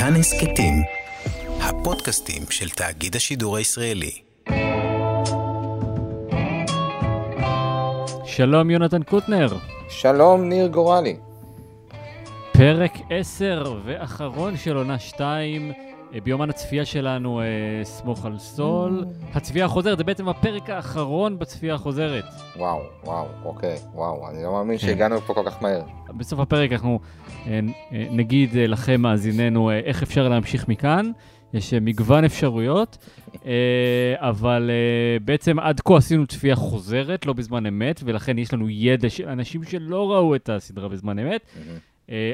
כאן הסכתים, הפודקאסטים של תאגיד השידור הישראלי. שלום יונתן קוטנר, שלום ניר גורלי. פרק 10 ואחרון של עונה 2 אה, ביומן הצפייה שלנו, אה, סמוך על סול. הצפייה החוזרת, זה בעצם הפרק האחרון בצפייה החוזרת. וואו, וואו, אוקיי, וואו, אני לא מאמין כן. שהגענו פה כל כך מהר. בסוף הפרק אנחנו אה, אה, נגיד אה, לכם, מאזיננו, אה, איך אפשר להמשיך מכאן. יש אה, מגוון אפשרויות, אה, אבל אה, בעצם עד כה עשינו צפייה חוזרת, לא בזמן אמת, ולכן יש לנו ידע של אנשים שלא ראו את הסדרה בזמן אמת. אה,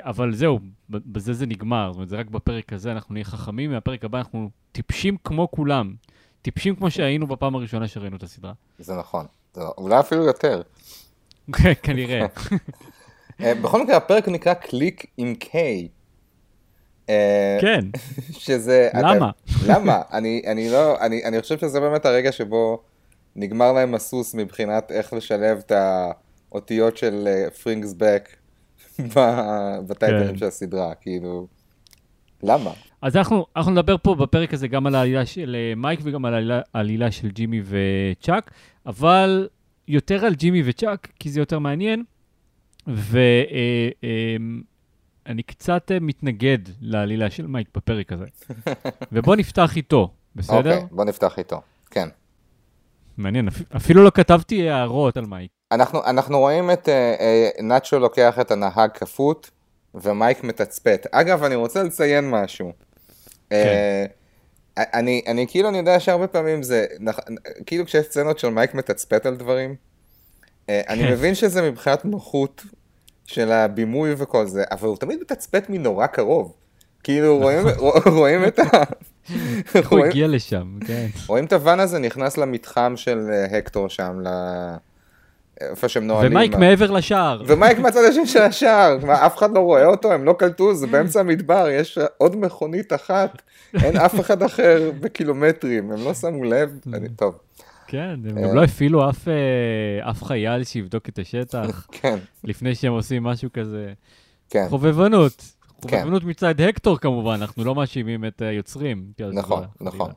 אבל זהו, בזה זה נגמר. זאת אומרת, זה רק בפרק הזה אנחנו נהיה חכמים, מהפרק הבא אנחנו טיפשים כמו כולם. טיפשים כמו שהיינו בפעם הראשונה שראינו את הסדרה. זה נכון, זה לא- אולי אפילו יותר. כן, כנראה. אה, בכל מקרה, הפרק נקרא Klick עם K. אה, כן, שזה... למה? למה? אני, אני לא, אני, אני חושב שזה באמת הרגע שבו נגמר להם הסוס מבחינת איך לשלב את האותיות של Fring's Back בטייטלים כן. של הסדרה, כאילו, למה? אז אנחנו, אנחנו נדבר פה בפרק הזה גם על העלילה של אה, מייק וגם על העלילה, העלילה של ג'ימי וצ'אק, אבל יותר על ג'ימי וצ'אק, כי זה יותר מעניין, ואני קצת אה, מתנגד לעלילה של מייק בפרק הזה. ובוא נפתח איתו, בסדר? אוקיי, בוא נפתח איתו, כן. מעניין, אפ- אפילו לא כתבתי הערות על מייק. אנחנו, אנחנו רואים את אה, אה, נאצ'ו לוקח את הנהג כפות ומייק מתצפת. אגב, אני רוצה לציין משהו. אה, אני, אני כאילו, אני יודע שהרבה פעמים זה, נכ- כאילו כשיש סצנות של מייק מתצפת על דברים, אה, אני כן. מבין שזה מבחינת נוחות של הבימוי וכל זה, אבל הוא תמיד מתצפת מנורא קרוב. כאילו רואים, רואים את ה... איך הוא הגיע לשם, כן. רואים את הוואן הזה נכנס למתחם של אה, הקטור שם, ל- איפה שהם נועלים. ומייק מעבר לשער. ומייק מהצד השני של השער, מה, אף אחד לא רואה אותו, הם לא קלטו, זה באמצע המדבר, יש עוד מכונית אחת, אין אף אחד אחר בקילומטרים, הם לא שמו לב, אני, טוב, כן, הם אה. גם לא הפעילו אף, אה, אף חייל שיבדוק את השטח כן, לפני שהם עושים משהו כזה. כן, חובבנות. כן. חובבנות מצד הקטור כמובן, אנחנו לא מאשימים את היוצרים. אז נכון, נכון.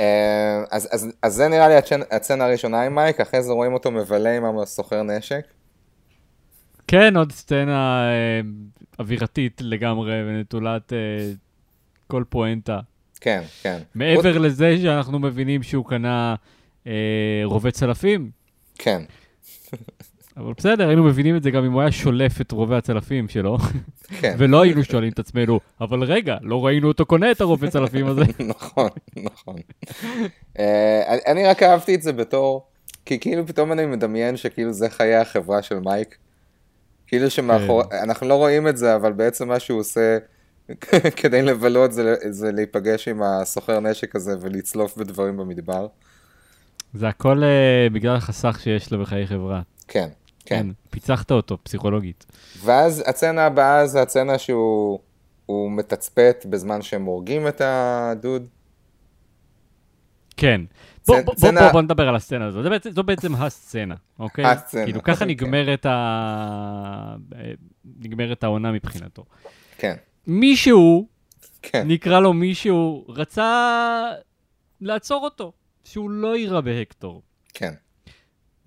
אה, אז, אז, אז זה נראה לי הסצנה הראשונה עם מייק, אחרי זה רואים אותו מבלה עם הסוחר נשק. כן, עוד סצנה אה, אווירתית לגמרי ונטולת אה, כל פואנטה. כן, כן. מעבר לזה שאנחנו מבינים שהוא קנה אה, רובה צלפים, כן, אבל בסדר, היינו מבינים את זה גם אם הוא היה שולף את רובה הצלפים שלו, כן. ולא היינו שואלים את עצמנו, אבל רגע, לא ראינו אותו קונה את הרובה צלפים הזה. נכון, נכון. אה, אני- רק אהבתי את זה בתור, כי כאילו פתאום אני מדמיין שכאילו זה חיי החברה של מייק. כאילו שמאחורי, אנחנו לא רואים את זה, אבל בעצם מה שהוא עושה כדי לבלות זה, זה להיפגש עם הסוחר נשק הזה ולצלוף בדברים במדבר. זה הכל אה, בגלל החסך שיש לו בחיי חברה. כן, כן. פיצחת אותו פסיכולוגית. ואז הצצנה הבאה זה הצצנה שהוא הוא מתצפת בזמן שהם הורגים את הדוד. כן. בוא, בוא, בוא, בוא, בוא נדבר על הסצנה הזאת. זו בעצם, זו בעצם הסצנה, אוקיי? הסצנה, כאילו, ככה אוקיי. נגמרת, ה... נגמרת העונה מבחינתו. כן, מישהו, כן, נקרא לו מישהו, רצה לעצור אותו, שהוא לא יירה בהקטור. כן,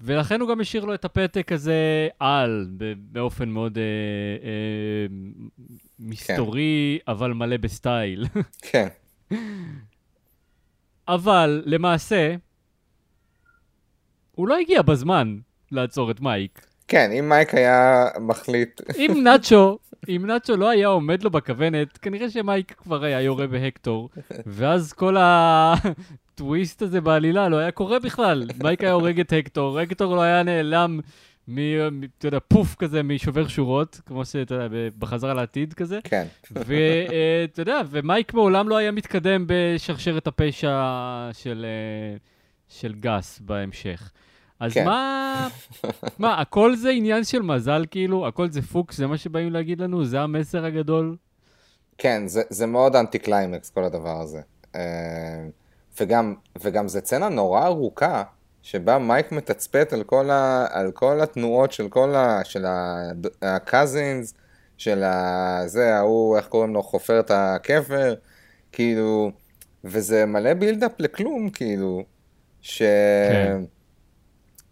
ולכן הוא גם השאיר לו את הפתק הזה על, באופן מאוד אה, אה, מסתורי, אבל מלא בסטייל. כן, אבל למעשה, הוא לא הגיע בזמן לעצור את מייק. כן, אם מייק היה מחליט, אם נאצ'ו, אם נאצ'ו לא היה עומד לו בכוונת, כנראה שמייק כבר היה יורה בהקטור, ואז כל הטוויסט הזה בעלילה לא היה קורה בכלל. מייק היה הורג את הקטור, הקטור לא היה נעלם מ... אתה יודע, פוף כזה משובר שורות, כמו שאתה יודע, בחזרה לעתיד כזה. כן, ואתה יודע, ומייק מעולם לא היה מתקדם בשרשרת הפשע של, אה, של גס בהמשך. אז כן. מה, מה, הכל זה עניין של מזל כאילו? הכל זה פוקס? זה מה שבאים להגיד לנו? זה המסר הגדול? כן, זה, זה מאוד אנטי קליימקס כל הדבר הזה. אה, וגם, וגם זה סצנה נורא ארוכה, שבה מייק מתצפת על כל, ה, על כל התנועות של כל ה... של ה cousins, של ה... זה, ההוא, איך קוראים לו, חופר את הקבר, כאילו, וזה מלא buildup לכלום, כאילו, ש... כן.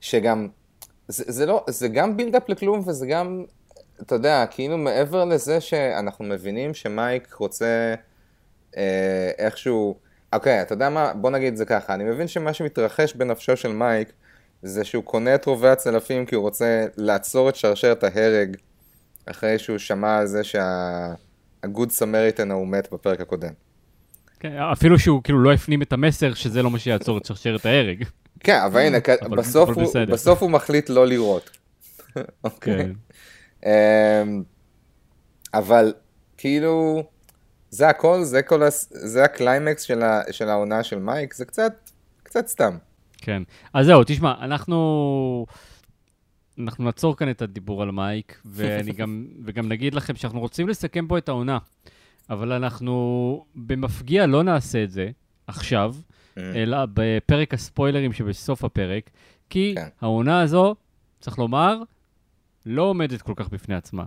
שגם, זה, זה לא, זה גם buildup לכלום וזה גם, אתה יודע, כאילו מעבר לזה שאנחנו מבינים שמייק רוצה אה, איכשהו, אוקיי, אתה יודע מה, בוא נגיד את זה ככה, אני מבין שמה שמתרחש בנפשו של מייק זה שהוא קונה את רובי הצלפים כי הוא רוצה לעצור את שרשרת ההרג אחרי שהוא שמע על זה שה Good Samaritan ההוא מת בפרק הקודם. כן, אפילו שהוא כאילו לא הפנים את המסר שזה לא מה שיעצור את שרשרת ההרג. כן, אבל הנה, בסוף, הוא, בסדר. בסוף הוא מחליט לא לראות. אוקיי. כן. אמ, אבל כאילו, זה הכל, זה, כל הס... זה הקליימקס של, ה... של העונה של מייק, זה קצת, קצת סתם. כן. אז זהו, תשמע, אנחנו... אנחנו נעצור כאן את הדיבור על מייק, ואני גם, וגם נגיד לכם שאנחנו רוצים לסכם פה את העונה, אבל אנחנו במפגיע לא נעשה את זה עכשיו, אלא בפרק הספוילרים שבסוף הפרק, כי כן. העונה הזו, צריך לומר, לא עומדת כל כך בפני עצמה.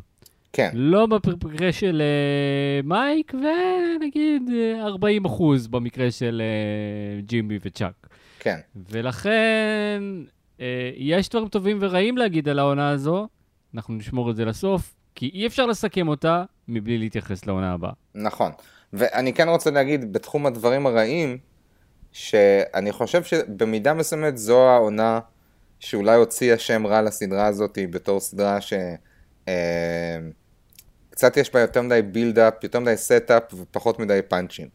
כן, לא במקרה של אה, מייק, ונגיד אה, 40 אחוז במקרה של אה, ג'ימי וצ'אק. כן, ולכן, אה, יש דברים טובים ורעים להגיד על העונה הזו, אנחנו נשמור את זה לסוף, כי אי אפשר לסכם אותה מבלי להתייחס לעונה הבאה. נכון. ואני כן רוצה להגיד, בתחום הדברים הרעים, שאני חושב שבמידה מסוימת זו העונה שאולי הוציאה שם רע לסדרה הזאת בתור סדרה ש... אה, קצת יש בה יותר מדי build-up, יותר מדי setup ופחות מדי פאנצ'ים.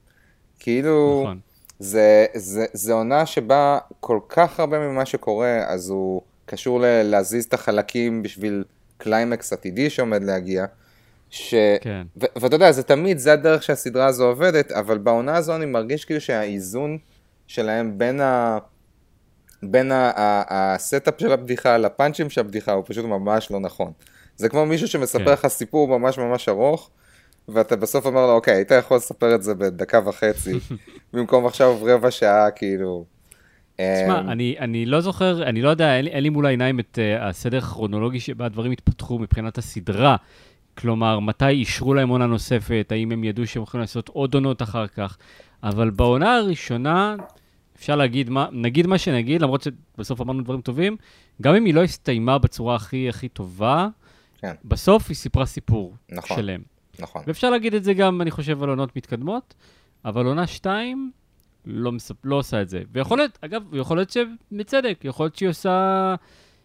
כאילו, נכון. זה, זה, זה עונה שבה כל כך הרבה ממה שקורה, אז הוא קשור ל- להזיז את החלקים בשביל קליימקס עתידי שעומד להגיע. ש... כן. ו- ואתה יודע, זה תמיד, זה הדרך שהסדרה הזו עובדת, אבל בעונה הזו אני מרגיש כאילו שהאיזון שלהם בין ה... בין ה- ה- ה setup של הבדיחה לפאנצ'ים של הבדיחה הוא פשוט ממש לא נכון. זה כמו מישהו שמספר כן. לך סיפור ממש ממש ארוך, ואתה בסוף אומר לו, אוקיי, היית יכול לספר את זה בדקה וחצי, במקום עכשיו רבע שעה, כאילו. תשמע, אמ, אני, אני לא זוכר, אני לא יודע, אין, לי- אין לי מול העיניים את uh, הסדר הכרונולוגי שבה הדברים התפתחו מבחינת הסדרה. כלומר, מתי אישרו להם עונה נוספת, האם הם ידעו שהם יכולים לעשות עוד עונות אחר כך. אבל בעונה הראשונה, אפשר להגיד מה, נגיד מה שנגיד, למרות שבסוף אמרנו דברים טובים, גם אם היא לא הסתיימה בצורה הכי הכי טובה, כן. בסוף היא סיפרה סיפור נכון. שלם. נכון. ואפשר להגיד את זה גם, אני חושב, על עונות מתקדמות, אבל עונה 2 לא, מספ... לא עושה את זה. ויכול להיות, אגב, יכול להיות שבצדק, יכול להיות שהיא עושה,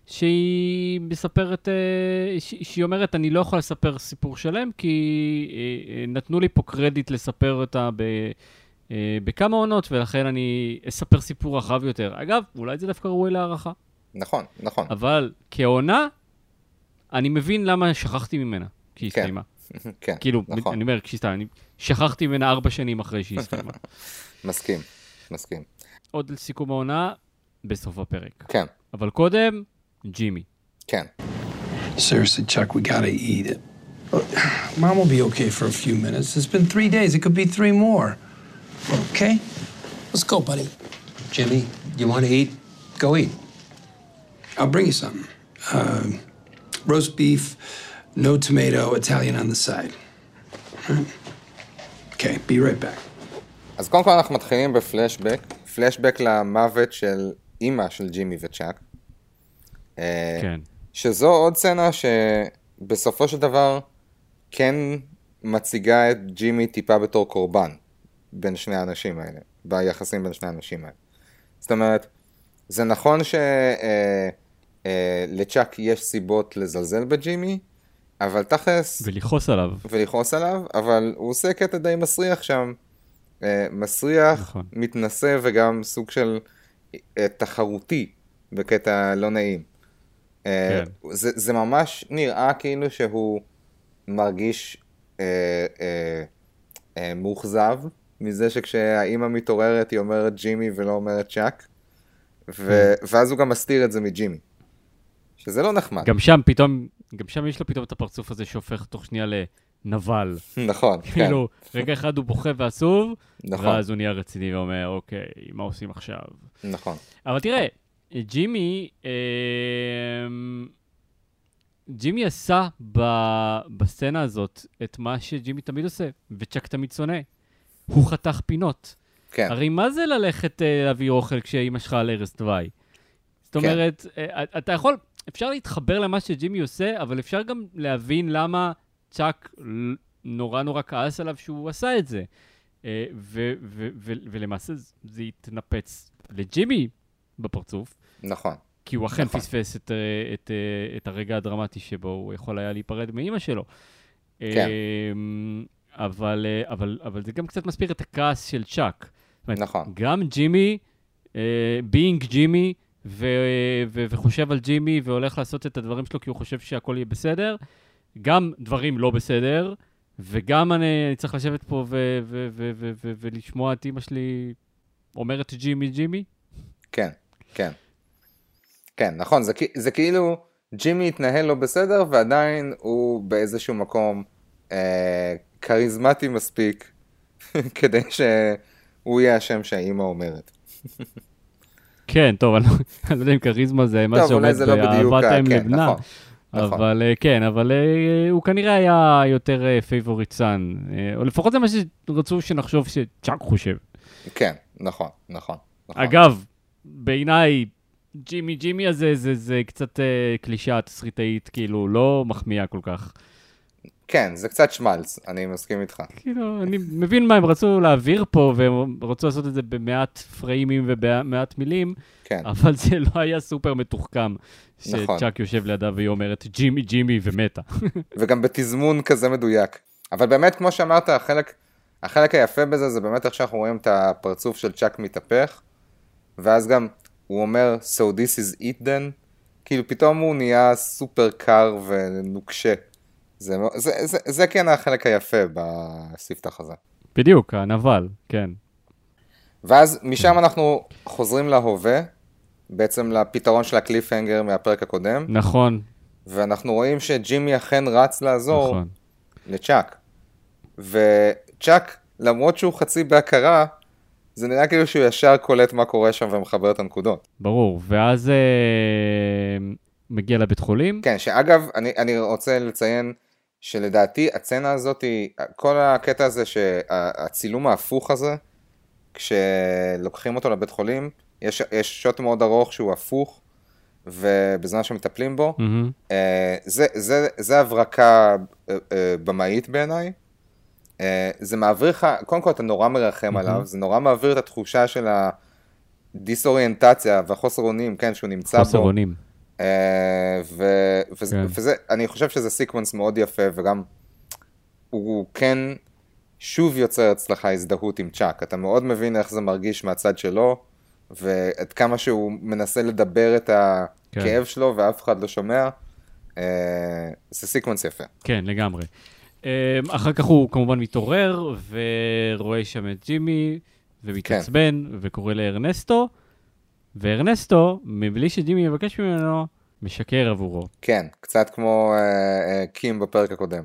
שהיא מספרת, אה. שהיא אומרת, אני לא יכולה לספר סיפור שלם, כי אה, אה, נתנו לי פה קרדיט לספר אותה ב... אה, בכמה עונות, ולכן אני אספר סיפור רחב יותר. אגב, אולי זה דווקא ראוי להערכה. נכון, נכון. אבל כעונה, אני מבין למה שכחתי ממנה, כי היא כן. הסתיימה. כן, כאילו, נכון. אני אומר, כשהיא הסתיימה, אני שכחתי ממנה ארבע שנים אחרי שהיא הסתיימה. מסכים, מסכים. עוד לסיכום העונה, בסוף הפרק. כן, אבל קודם, ג'ימי. כן. Seriously, Chuck, we gotta eat it. Mom will be okay for a few minutes. It's been three days. It could be three more. Okay? Let's go, buddy. Jimmy, you want to eat? Go eat. I'll bring you something. Uh, roast beef, no tomato, Italian on the side. Right? Okay, be right back. אז קודם כל אנחנו מתחילים בפלשבק, פלשבק למוות של אימא של ג'ימי וצ'אק. אה, כן. שזו עוד סצנה שבסופו של דבר כן מציגה את ג'ימי טיפה בתור קורבן בין שני האנשים האלה, ביחסים בין שני האנשים האלה. זאת אומרת, זה נכון שלצ'אק יש סיבות לזלזל בג'ימי, אבל תכלס, ולכעוס עליו. ולכעוס עליו, אבל הוא עושה קטע די מסריח שם. אה, מסריח, נכון. מתנשא וגם סוג של אה, תחרותי בקטע לא נעים. אה, כן. זה, זה ממש נראה כאילו שהוא מרגיש אה, אה, אה, מאוכזב מזה שכשהאימא מתעוררת היא אומרת ג'ימי ולא אומרת צ'אק, ו- ואז הוא גם מסתיר את זה מג'ימי. שזה לא נחמד. גם שם פתאום, גם שם יש לו פתאום את הפרצוף הזה שהופך תוך שנייה לנבל. נכון, כן, כאילו, רגע אחד הוא בוכה ועצוב, נכון, ואז הוא נהיה רציני ואומר, אוקיי, מה עושים עכשיו? נכון. אבל תראה, ג'ימי, אה, ג'ימי עשה ב, בסצנה הזאת את מה שג'ימי תמיד עושה, וצ'אק תמיד שונא. הוא חתך פינות. כן, הרי מה זה ללכת אה, להביא אוכל כשאימא שלך על ערש דווי? זאת כן. אומרת, אה, אתה יכול, אפשר להתחבר למה שג'ימי עושה, אבל אפשר גם להבין למה צ'אק נורא נורא כעס עליו שהוא עשה את זה. ו- ו- ו- ולמעשה זה התנפץ לג'ימי בפרצוף, נכון. כי הוא אכן נכון. פספס את, את, את הרגע הדרמטי שבו הוא יכול היה להיפרד מאימא שלו. כן. אבל, אה, אבל, אבל זה גם קצת מסביר את הכעס של צ'אק. נכון. גם ג'ימי, being Jimmy, ו, ו, וחושב על ג'ימי והולך לעשות את הדברים שלו כי הוא חושב שהכל יהיה בסדר, גם דברים לא בסדר, וגם אני, אני צריך לשבת פה ו, ו, ו, ו, ו, ולשמוע את אימא שלי אומרת ג'ימי ג'ימי. כן, כן. כן, נכון, זה, זה כאילו ג'ימי התנהל לא בסדר ועדיין הוא באיזשהו מקום אה, כריזמטי מספיק כדי שהוא יהיה השם שהאימא אומרת. כן, טוב, אני לא- לא יודע אם כריזמה זה מה שעומד לא באהבת האם כן, לבנה. נכון. נכון. אבל אה, כן, אבל אה, הוא כנראה היה יותר favorite son, או לפחות זה מה שרצו שנחשוב שצ'אק חושב. כן, נכון, נכון. נכון. אגב, בעיניי, ג'ימי ג'ימי הזה זה, קצת אה, קלישאה תסריטאית, כאילו, לא מחמיאה כל כך. כן, זה קצת שמלץ, אני מסכים איתך. כאילו, אני מבין מה הם רצו להעביר פה, והם רצו לעשות את זה במעט פריימים ובמעט מילים, כן, אבל זה לא היה סופר מתוחכם, נכון. שצ'אק יושב לידה והיא אומרת ג'ימי ג'ימי ומתה. וגם בתזמון כזה מדויק. אבל באמת, כמו שאמרת, החלק, החלק היפה בזה זה באמת איך שאנחנו רואים את הפרצוף של צ'אק מתהפך, ואז גם הוא אומר, So this is it then, כאילו פתאום הוא נהיה סופר קר ונוקשה. זה, זה, זה, זה כן החלק היפה בספתח הזה. בדיוק, הנבל, כן. ואז משם אנחנו חוזרים להווה, בעצם לפתרון של הקליפהנגר מהפרק הקודם, נכון, ואנחנו רואים שג'ימי אכן רץ לעזור נכון. לצ'אק. וצ'אק, למרות שהוא חצי בהכרה, זה נראה כאילו שהוא ישר קולט מה קורה שם ומחבר את הנקודות. ברור, ואז אה, מגיע לבית חולים. כן, שאגב, אני, אני רוצה לציין שלדעתי הצצנה הזאת, כל הקטע הזה, שהצילום ההפוך הזה, כשלוקחים אותו לבית חולים, יש, יש שוט מאוד ארוך שהוא הפוך, ובזמן שמטפלים בו, מהמם. אה, זה, זה, זה הברקה אה, אה, במאית בעיניי. אה, זה מעביר לך, קודם כל אתה נורא מרחם עליו, זה נורא מעביר את התחושה של הדיסאוריינטציה והחוסר אונים, כן, שהוא נמצא חוסר בו. אונים. אה, ו- וזה, כן. וזה, אני חושב שזה סיקוונס מאוד יפה, וגם הוא כן שוב יוצר אצלך הזדהות עם צ'אק. אתה מאוד מבין איך זה מרגיש מהצד שלו, ועד כמה שהוא מנסה לדבר את הכאב שלו ואף אחד לא שומע. אה, זה סיקוונס יפה. כן, לגמרי. אה, אחר כך הוא כמובן מתעורר ורואה שם את ג'ימי, ומתעצבן, כן. וקורא לארנסטו, וארנסטו, מבלי שג'ימי יבקש ממנו, משקר עבורו. כן, קצת כמו אה, אה, קים בפרק הקודם.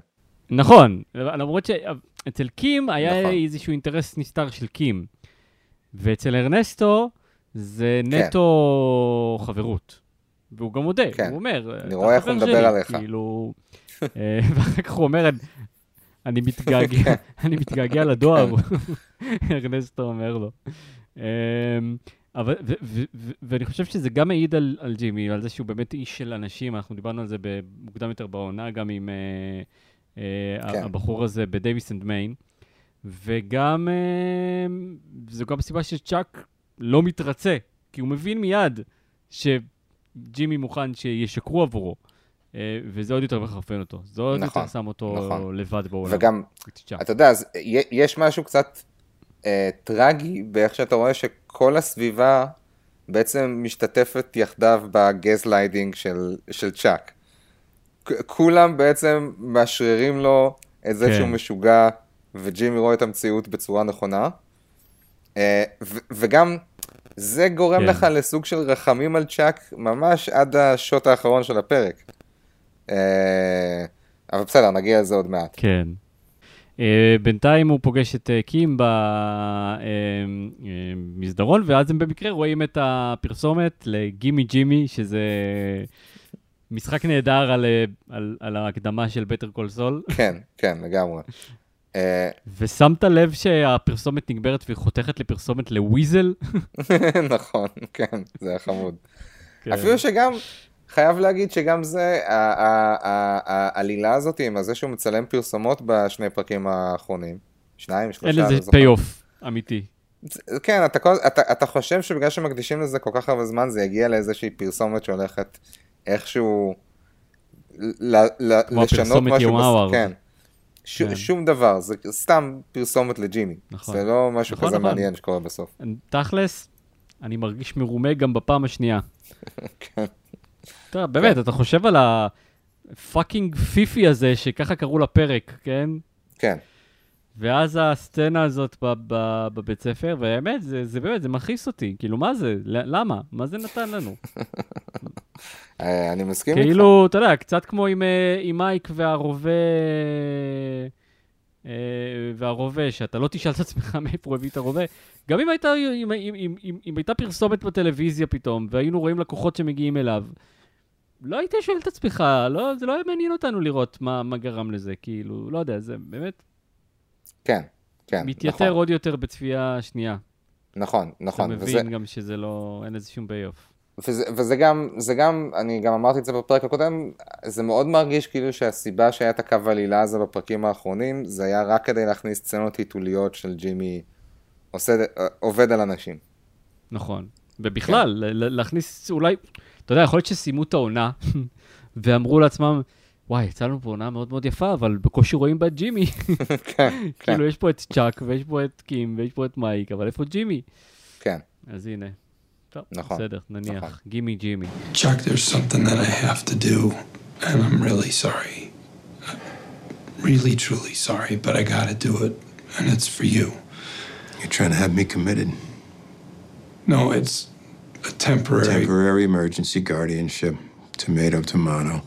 נכון, למרות שאצל קים היה נכון. איזשהו אינטרס נסתר של קים, ואצל ארנסטו זה כן. נטו חברות. והוא גם מודה, כן. הוא אומר, אני "אתה רואה איך הוא מדבר שלי", עליך. כאילו, אה, ואחר כך הוא אומר, אני מתגעגע, כן. אני מתגעגע לדואר, ארנסטו אומר לו. אבל, ו- ו- ו- ואני חושב שזה גם מעיד על, על ג'ימי, על זה שהוא באמת איש של אנשים, אנחנו דיברנו על זה מוקדם יותר בעונה, גם עם אה, אה, כן. הבחור הזה ב Davis and Main, וגם, אה, זו גם הסיבה שצ'אק לא מתרצה, כי הוא מבין מיד שג'ימי מוכן שישקרו עבורו. אה, וזה עוד יותר מחרפן אותו. זה עוד נכון, יותר שם אותו נכון. לבד בעולם. וגם. אתה יודע, אז יש משהו קצת אה, טרגי באיך שאתה רואה שכל הסביבה בעצם משתתפת יחדיו בגז ליידינג של, של צ'אק. כולם בעצם מאשררים לו את זה כן. שהוא משוגע, וג'ימי רואה את המציאות בצורה נכונה. אה, ו- וגם זה גורם כן. לך לסוג של רחמים על צ'אק ממש עד השוט האחרון של הפרק. אה, אבל בסדר, נגיע לזה עוד מעט. כן. Uh, בינתיים הוא פוגש את uh, קים במסדרון, ואז הם במקרה רואים את הפרסומת לגימי ג'ימי, שזה משחק נהדר על, אה, על, על ההקדמה של בטר קול סול. כן, כן, לגמרי. אה, ושמת לב שהפרסומת נגמרת והיא חותכת לפרסומת לוויזל? נכון, כן, זה היה חמוד. כן. אפילו שגם, חייב להגיד שגם זה, העלילה הזאת עם זה שהוא מצלם פרסומות בשני פרקים האחרונים. שניים, שלושה, אין לזה זוכר. payoff אמיתי. כן, אתה, אתה, אתה חושב שבגלל שמקדישים לזה כל כך הרבה זמן, זה יגיע לאיזושהי פרסומת שהולכת איכשהו ל, ל, כמו לשנות משהו. יוואוואר. כן. ש, כן. שום דבר, זה סתם פרסומת לג'ימי. נכון. זה לא משהו נכון, כזה נכון. מעניין שקורה בסוף. תכלס, אני מרגיש מרומה גם בפעם השנייה. כן. אתה, באמת, אתה חושב על הפאקינג פיפי הזה, שככה קראו לפרק, כן? כן, ואז הסצנה הזאת בבית ספר, והאמת, זה, זה באמת, זה מכעיס אותי. כאילו, מה זה? למה? מה זה נתן לנו? אה, אני מסכים איתך. כאילו, אתה יודע, קצת כמו עם, אה, עם מייק והרובה... אה, והרובה, שאתה לא תשאל את עצמך מאיפה הוא הביא את הרובה. גם אם הייתה, אם, אם, אם, אם, אם הייתה פרסומת בטלוויזיה פתאום, והיינו רואים לקוחות שמגיעים אליו, לא היית שואל את עצמך, לא, זה לא היה מעניין אותנו לראות מה, מה גרם לזה, כאילו, לא יודע, זה באמת כן, כן, מתייתר נכון, עוד יותר בצפייה שנייה. נכון, אתה נכון. וזה, מבין גם שזה לא, אין לזה שום פי-אוף. וזה, וזה גם, זה גם, אני גם אמרתי את זה בפרק הקודם, זה מאוד מרגיש כאילו שהסיבה שהיה את הקו העלילה הזה בפרקים האחרונים, זה היה רק כדי להכניס סצנות היתוליות של ג'ימי עושה, עובד על אנשים. נכון. ובכלל, ל- להכניס אולי, אתה יודע, יכול להיות שסיימו את העונה, ואמרו לעצמם, וואי, יצא לנו פה עונה מאוד מאוד יפה, אבל בקושי רואים בה את ג'ימי. כן, כן, כאילו, יש פה את צ'אק, ויש פה את קים, ויש פה את מייק, אבל איפה ג'ימי? כן, אז הנה. טוב, נכון, בסדר, נכון. נניח, גימי ג'ימי. Chuck, there's something that I have to do, and I'm really sorry. Really, truly sorry, but I gotta do it, and it's for you. You're trying to have me committed. No, it's a temporary. Temporary emergency guardianship. Tomato, tomato.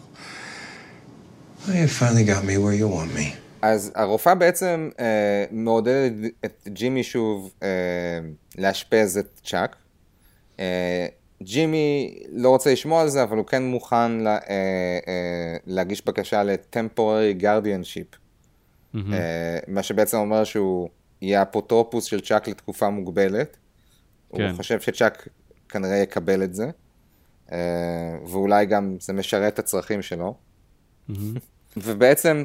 Well, you finally got me where you want me. אז הרופאה בעצם אה, מעודדת את ג'ימי שוב אה, לאשפז את צ'אק. אה, ג'ימי לא רוצה לשמוע על זה, אבל הוא כן מוכן לה, אה, אה, להגיש בקשה ל-temporary guardianship. אה, מה שבעצם אומר שהוא יהיה אפוטרופוס של צ'אק לתקופה מוגבלת. כן. הוא חושב שצ'אק כנראה יקבל את זה, אה, ואולי גם זה משרת את הצרכים שלו. ובעצם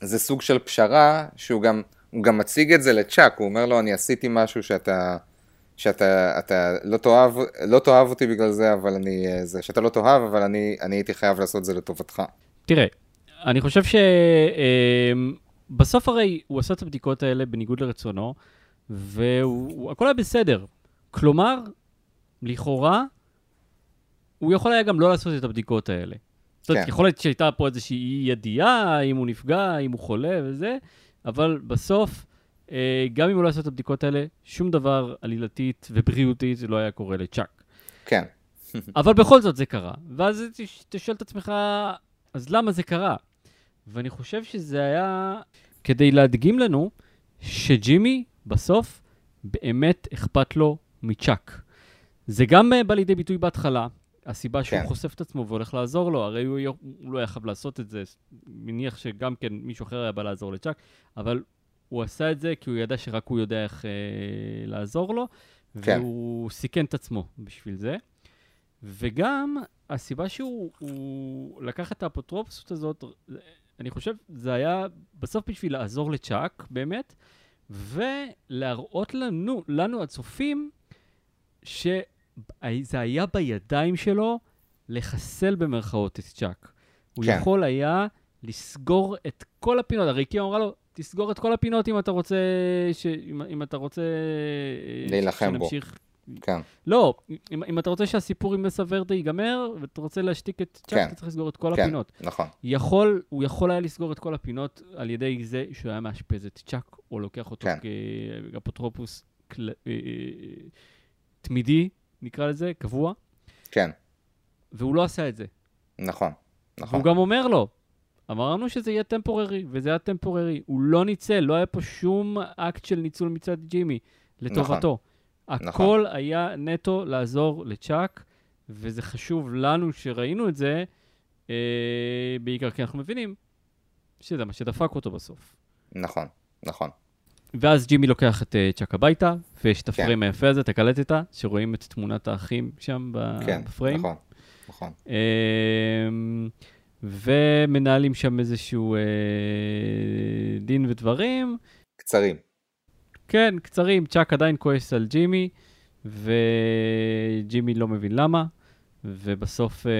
זה סוג של פשרה שהוא גם, הוא גם מציג את זה לצ'אק, הוא אומר לו אני עשיתי משהו שאתה, שאתה אתה לא, תאהב, לא תאהב אותי בגלל זה, אבל אני, אה, זה, שאתה לא תאהב, אבל אני, אני הייתי חייב לעשות זה לטובתך. תראה, אני חושב שבסוף הרי הוא עשה את הבדיקות האלה בניגוד לרצונו, והכל היה בסדר. כלומר, לכאורה, הוא יכול היה גם לא לעשות את הבדיקות האלה. זאת אומרת, כן. יכול להיות שהייתה פה איזושהי אי ידיעה, אם הוא נפגע, אם הוא חולה וזה, אבל בסוף, אה, גם אם הוא לא עשה את הבדיקות האלה, שום דבר עלילתית ובריאותית לא היה קורה לצ'אק. כן, אבל בכל זאת זה קרה. ואז תש- תשאל את עצמך, אז למה זה קרה? ואני חושב שזה היה כדי להדגים לנו שג'ימי בסוף באמת אכפת לו מצ'אק. זה גם אה, בא לידי ביטוי בהתחלה, הסיבה שהוא כן. חושף את עצמו והולך לעזור לו, הרי הוא, הוא לא היה חייב לעשות את זה, מניח שגם כן מישהו אחר היה בא לעזור לצ'אק, אבל הוא עשה את זה כי הוא ידע שרק הוא יודע איך אה, לעזור לו, כן. והוא סיכן את עצמו בשביל זה. וגם הסיבה שהוא הוא לקח את האפוטרופסות הזאת, אני חושב, זה היה בסוף בשביל לעזור לצ'אק, באמת, ולהראות לנו, לנו הצופים, שזה היה בידיים שלו לחסל במרכאות את צ'אק. הוא כן. יכול היה לסגור את כל הפינות, הרי קים אמרה לו, תסגור את כל הפינות אם אתה רוצה, ש... אם, אם אתה רוצה... אה, להילחם בו. כן, לא, אם, אם אתה רוצה שהסיפור עם מסה ורדה ייגמר, ואתה רוצה להשתיק את צ'אק, כן. אתה צריך לסגור את כל כן, הפינות. נכון, יכול, הוא יכול היה לסגור את כל הפינות על ידי זה שהוא היה מאשפז את צ'אק, או לוקח אותו כן. כאפוטרופוס כל... אה, אה, תמידי, נקרא לזה, קבוע, כן, והוא לא עשה את זה. נכון, נכון, הוא גם אומר לו, אמרנו שזה יהיה טמפוררי, וזה היה טמפוררי. הוא לא ניצל, לא היה פה שום אקט של ניצול מצד ג'ימי לטובתו. הכל היה נטו לעזור לצ'אק, וזה חשוב לנו שראינו את זה, אה, בעיקר כי אנחנו מבינים שזה מה שדפק אותו בסוף. נכון, נכון. ואז ג'ימי לוקח את uh, צ'אק הביתה, ויש את כן. הפריים היפה הזה, את הקלטת, שרואים את תמונת האחים שם כן, בפריים. נכון, נכון. אמ, ומנהלים שם איזשהו אה, דין ודברים. קצרים. כן, קצרים, צ'אק עדיין כועס על ג'ימי, וג'ימי לא מבין למה, ובסוף אה,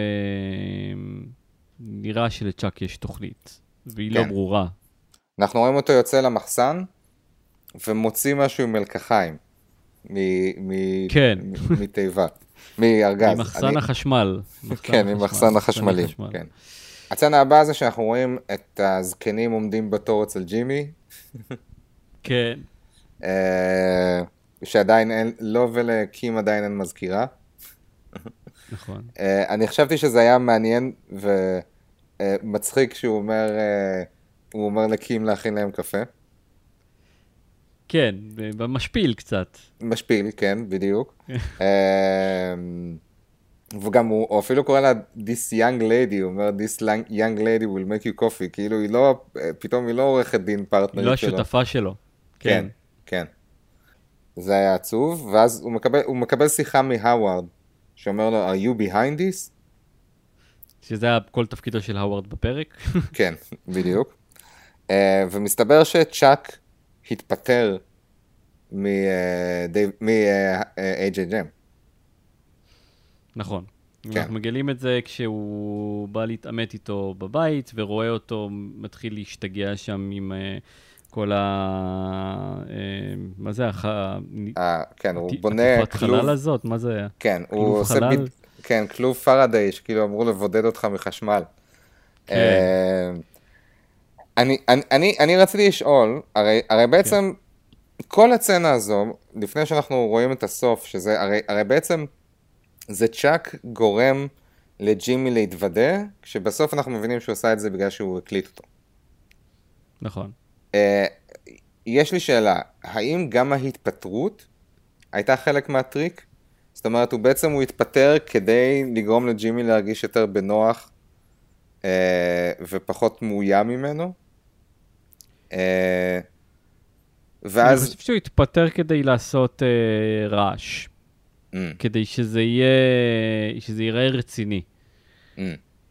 נראה שלצ'אק יש תוכנית, והיא לא כן. ברורה. אנחנו רואים אותו יוצא למחסן, ומוציא משהו עם מלקחיים. מ- מ- כן. מ- מתיבה. מארגז. ממחסן אני- החשמל. כן, ממחסן החשמלי. החשמל. כן. הצצנה הבאה זה שאנחנו רואים את הזקנים עומדים בתור אצל ג'ימי, כן, אה, שעדיין אין, לו ולקים עדיין אין מזכירה. נכון. אה, אני חשבתי שזה היה מעניין ומצחיק שהוא אומר, אה, הוא אומר לקים להכין להם קפה. כן, במשפיל קצת. משפיל, כן, בדיוק. אה, וגם הוא, הוא אפילו קורא לה This young lady, הוא אומר This young lady will make you coffee, כאילו היא לא, פתאום היא לא עורכת דין היא פרטנרית לא שלו. השותפה שלו. כן, כן. זה היה עצוב, ואז הוא מקבל, הוא מקבל שיחה מהאווארד, שאומר לו, are you behind this? שזה היה כל תפקידו של האווארד בפרק. כן, בדיוק. Uh, ומסתבר שצ'אק התפטר מ-AJ ג'ם. נכון. כן. אנחנו מגלים את זה כשהוא בא להתעמת איתו בבית, ורואה אותו מתחיל להשתגע שם עם אה, כל ה... אה, מה זה? הח... אה, כן, הוא בונה כלוב, חלל הזאת? מה זה? כן, הוא כלוב עושה, חלל? בד... כן, כלוב פרדיי, שכאילו אמרו לבודד אותך מחשמל. כן. אה, אני, אני, אני, אני רציתי לשאול, הרי, הרי בעצם כל הצצנה הזו, לפני שאנחנו רואים את הסוף, שזה, הרי, הרי בעצם זה צ'אק גורם לג'ימי להתוודה, כשבסוף אנחנו מבינים שהוא עשה את זה בגלל שהוא הקליט אותו. נכון. אה, יש לי שאלה, האם גם ההתפטרות הייתה חלק מהטריק? זאת אומרת, הוא בעצם הוא התפטר כדי לגרום לג'ימי להרגיש יותר בנוח ופחות מאוים ממנו? אה, אני ואז... חושב שהוא התפטר כדי לעשות אה, רעש, Mm, כדי שזה יהיה... שזה ייראה רציני. mm,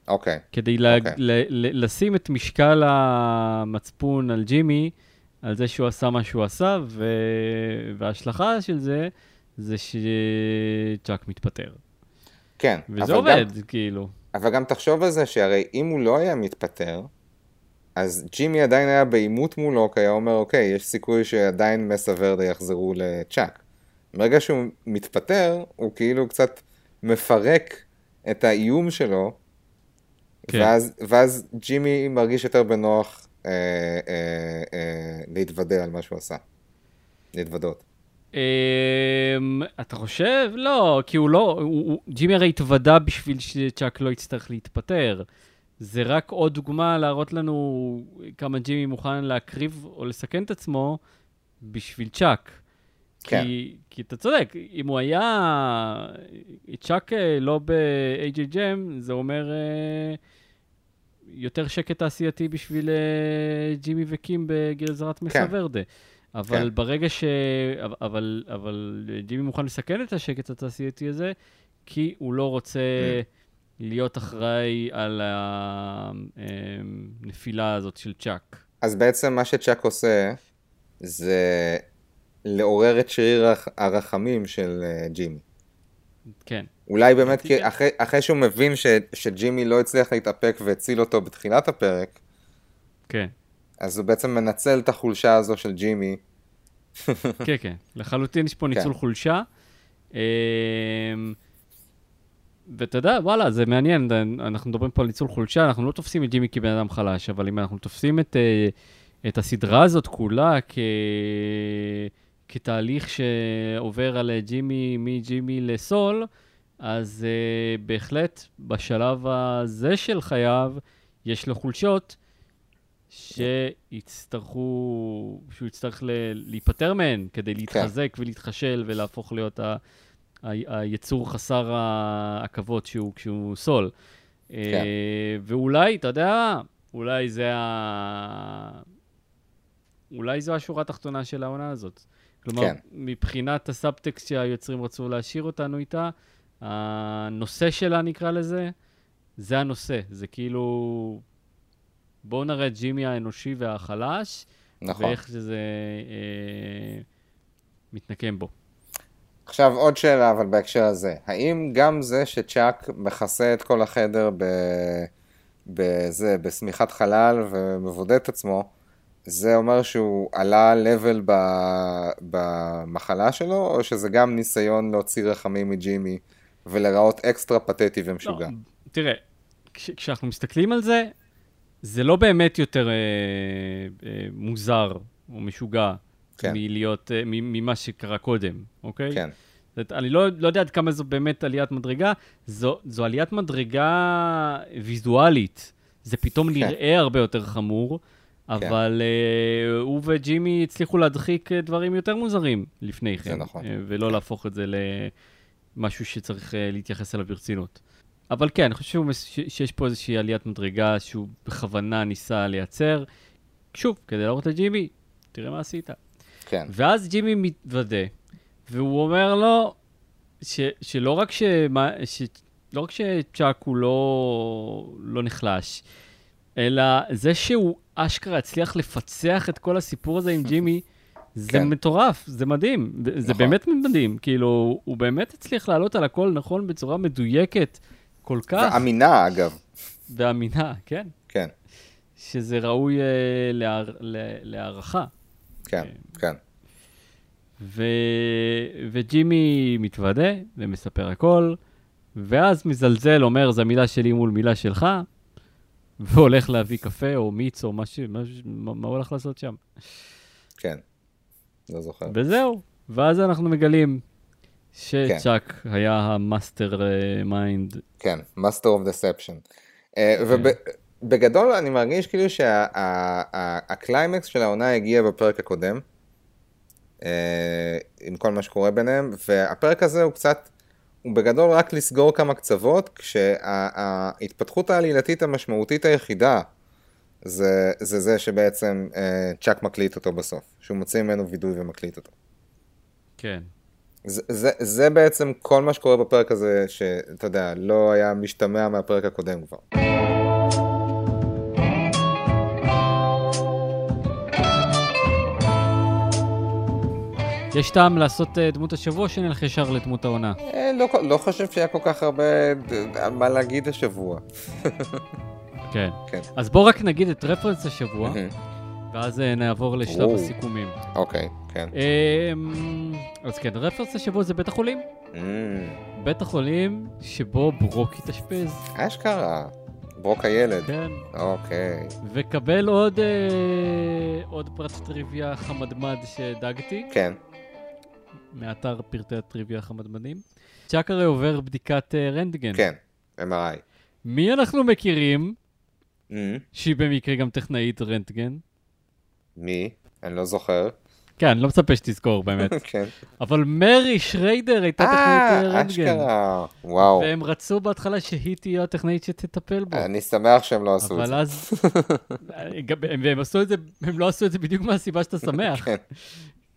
אוקיי, כדי לה, אוקיי. ל, ל, לשים את משקל המצפון על ג'ימי, על זה שהוא עשה מה שהוא עשה, ו... וההשלכה של זה, זה שצ'אק מתפטר. כן. וזה עובד, גם, כאילו. אבל גם תחשוב על זה שהרי אם הוא לא היה מתפטר, אז ג'ימי עדיין היה בעימות מולו, כי היה אומר, אוקיי, יש סיכוי שעדיין מסה ורדה יחזרו לצ'אק. ברגע שהוא מתפטר, הוא כאילו קצת מפרק את האיום שלו, כן. ואז, ואז ג'ימי מרגיש יותר בנוח אה, אה, אה, להתוודה על מה שהוא עשה. להתוודות. אמ, אתה חושב? לא, כי הוא לא, הוא, ג'ימי הרי התוודה בשביל שצ'אק לא יצטרך להתפטר. זה רק עוד דוגמה להראות לנו כמה ג'ימי מוכן להקריב או לסכן את עצמו בשביל צ'אק. כן. כי, כי אתה צודק, אם הוא היה צ'אק אה, לא ב-AJ זה אומר אה, יותר שקט תעשייתי בשביל אה, ג'ימי וקים בגזרת מסה כן. אבל כן. ברגע ש... אבל, אבל, אבל ג'ימי מוכן לסכן את השקט התעשייתי הזה, כי הוא לא רוצה להיות אחראי על הנפילה הזאת של צ'אק. אז בעצם מה שצ'אק עושה, זה לעורר את שריר הרחמים של אה, ג'ימי. כן. אולי באמת, כי כן. אחרי, אחרי שהוא מבין ש, שג'ימי לא הצליח להתאפק והציל אותו בתחילת הפרק, כן. אז הוא בעצם מנצל את החולשה הזו של ג'ימי. כן, כן. לחלוטין יש פה ניצול כן. חולשה. אמ, ואתה יודע, וואלה, זה מעניין, אנחנו מדברים פה על ניצול חולשה, אנחנו לא תופסים את ג'ימי כבן אדם חלש, אבל אם אנחנו תופסים את, אה, את הסדרה הזאת כולה כ... כתהליך שעובר על אה, ג'ימי, מג'ימי לסול, אז uh, בהחלט בשלב הזה של חייו יש לו חולשות שיצטרכו, שהוא יצטרך ל- להיפטר מהן כדי להתחזק ולהתחשל ולהפוך להיות ה... ה- היצור חסר העכבות שהוא, כשהוא סול. אה, ואולי, אתה יודע? אולי זה ה... אולי זו השורה התחתונה של העונה הזאת. כלומר, כן. מבחינת הסאבטקסט שהיוצרים רצו להשאיר אותנו איתה, הנושא שלה, נקרא לזה, זה הנושא. זה כאילו... בואו נראה את ג'ימי האנושי והחלש, נכון. ואיך שזה אה, מתנקם בו. עכשיו עוד שאלה, אבל בהקשר הזה. האם גם זה שצ'אק מכסה את כל החדר ב... בזה, בשמיכת חלל ומבודד את עצמו, זה אומר שהוא עלה level ב... במחלה שלו, או שזה גם ניסיון להוציא רחמים מג'ימי ולהיראות אקסטרה פתטי ומשוגע? לא, תראה, כש, כשאנחנו מסתכלים על זה, זה לא באמת יותר אה, אה, מוזר או משוגע כן. מלהיות, אה, ממה שקרה קודם, אוקיי? כן, זאת, אני לא, לא יודע עד כמה זו באמת עליית מדרגה, זו, זו עליית מדרגה ויזואלית. זה פתאום כן. נראה הרבה יותר חמור, אבל אה, הוא וג'ימי הצליחו להדחיק אה, דברים יותר מוזרים לפני כן. זה נכון. אה, ולא להפוך את זה למשהו שצריך אה, להתייחס אליו ברצינות. אבל כן, אני חושב שהוא שיש פה איזושהי עליית מדרגה שהוא בכוונה ניסה לייצר. שוב, כדי להראות לג'ימי, תראה מה עשית. כן, ואז ג'ימי מתוודה, והוא אומר לו ש, שלא רק, ש, מה- ש, לא רק שצ'אק הוא לא, לא נחלש, אלא זה שהוא אשכרה הצליח לפצח את כל הסיפור הזה עם ג'ימי, זה כן. מטורף, זה מדהים, זה נכון. באמת מדהים, כאילו, הוא באמת הצליח לעלות על הכל נכון בצורה מדויקת כל כך, ואמינה אגב, ואמינה, כן, כן, שזה ראוי אה, להער- להערכה. כן, כן, ו... וג'ימי מתוודה ומספר הכל, ואז מזלזל, אומר, זו מילה שלי מול מילה שלך, והולך להביא קפה או מיץ או משהו, משהו מה, מה הוא הולך לעשות שם. כן, לא זוכר. וזהו, ואז אנחנו מגלים שצ'אק היה ה mastermind. כן, Master of Deception. אה, ובגדול אני מרגיש כאילו שהקליימקס של העונה הגיע בפרק הקודם, אה, עם כל מה שקורה ביניהם, והפרק הזה הוא קצת, הוא בגדול רק לסגור כמה קצוות, כשההתפתחות העלילתית המשמעותית היחידה זה זה, זה שבעצם אה, צ'אק מקליט אותו בסוף, שהוא מוציא ממנו וידוי ומקליט אותו. כן. זה, זה, זה בעצם כל מה שקורה בפרק הזה, שאתה יודע, לא היה משתמע מהפרק הקודם כבר. יש טעם לעשות אה, דמות השבוע, שנלך ישר לדמות העונה. אה, לא, לא חושב שהיה כל כך הרבה ד- מה להגיד השבוע. כן. כן. אז בואו רק נגיד את רפרנס השבוע. ואז אה, נעבור לשלב. הסיכומים. אוקיי, כן. אמ, אז כן, רפרנס השבוע זה בית החולים. Mm, בית החולים שבו ברוק התאשפז, אשכרה, ברוק הילד. כן. אוקיי. וקבל עוד, אה, עוד פרט טריוויה חמדמד שדגתי, כן, מאתר פרטי הטריוויה החמדמדים. צ'אק הרי עובר בדיקת אה, רנטגן. כן, MRI. מי אנחנו מכירים, Mm, שהיא במקרה גם טכנאית רנטגן? מי? אני לא זוכר. כן, לא מצפה שתזכור באמת. כן. אבל מרי שריידר הייתה טכנאית אה, אה, רנטגן. אשכרה. וואו. והם רצו בהתחלה שהיא תהיה הטכנאית שתטפל בו. אני שמח שהם לא עשו את אבל זה. אז... גם- הם- והם עשו את זה, הם לא עשו את זה בדיוק מהסיבה שאתה שמח. כן.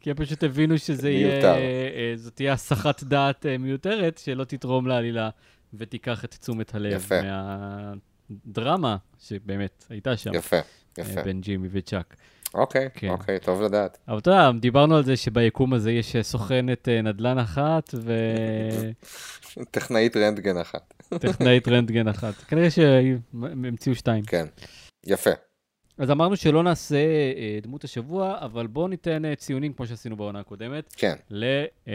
כי הם פשוט הבינו שזה יהיה... אה, זאת תהיה הסחת דעת אה, מיותרת, שלא תתרום לעלילה ותיקח את תשומת הלב יפה. מהדרמה שבאמת הייתה שם, יפה, אה, יפה. בין ג'ימי וצ'אק. אוקיי, כן. אוקיי, טוב לדעת. אבל אתה יודע, דיברנו על זה שביקום הזה יש סוכנת אה, נדל"ן אחת טכנאית רנטגן אחת. וטכנאית רנטגן אחת. כנראה שהם המציאו שתיים. כן. יפה. אז אמרנו שלא נעשה אה, דמות השבוע, אבל בואו ניתן אה, ציונים כמו שעשינו בעונה הקודמת, כן, ל, אה,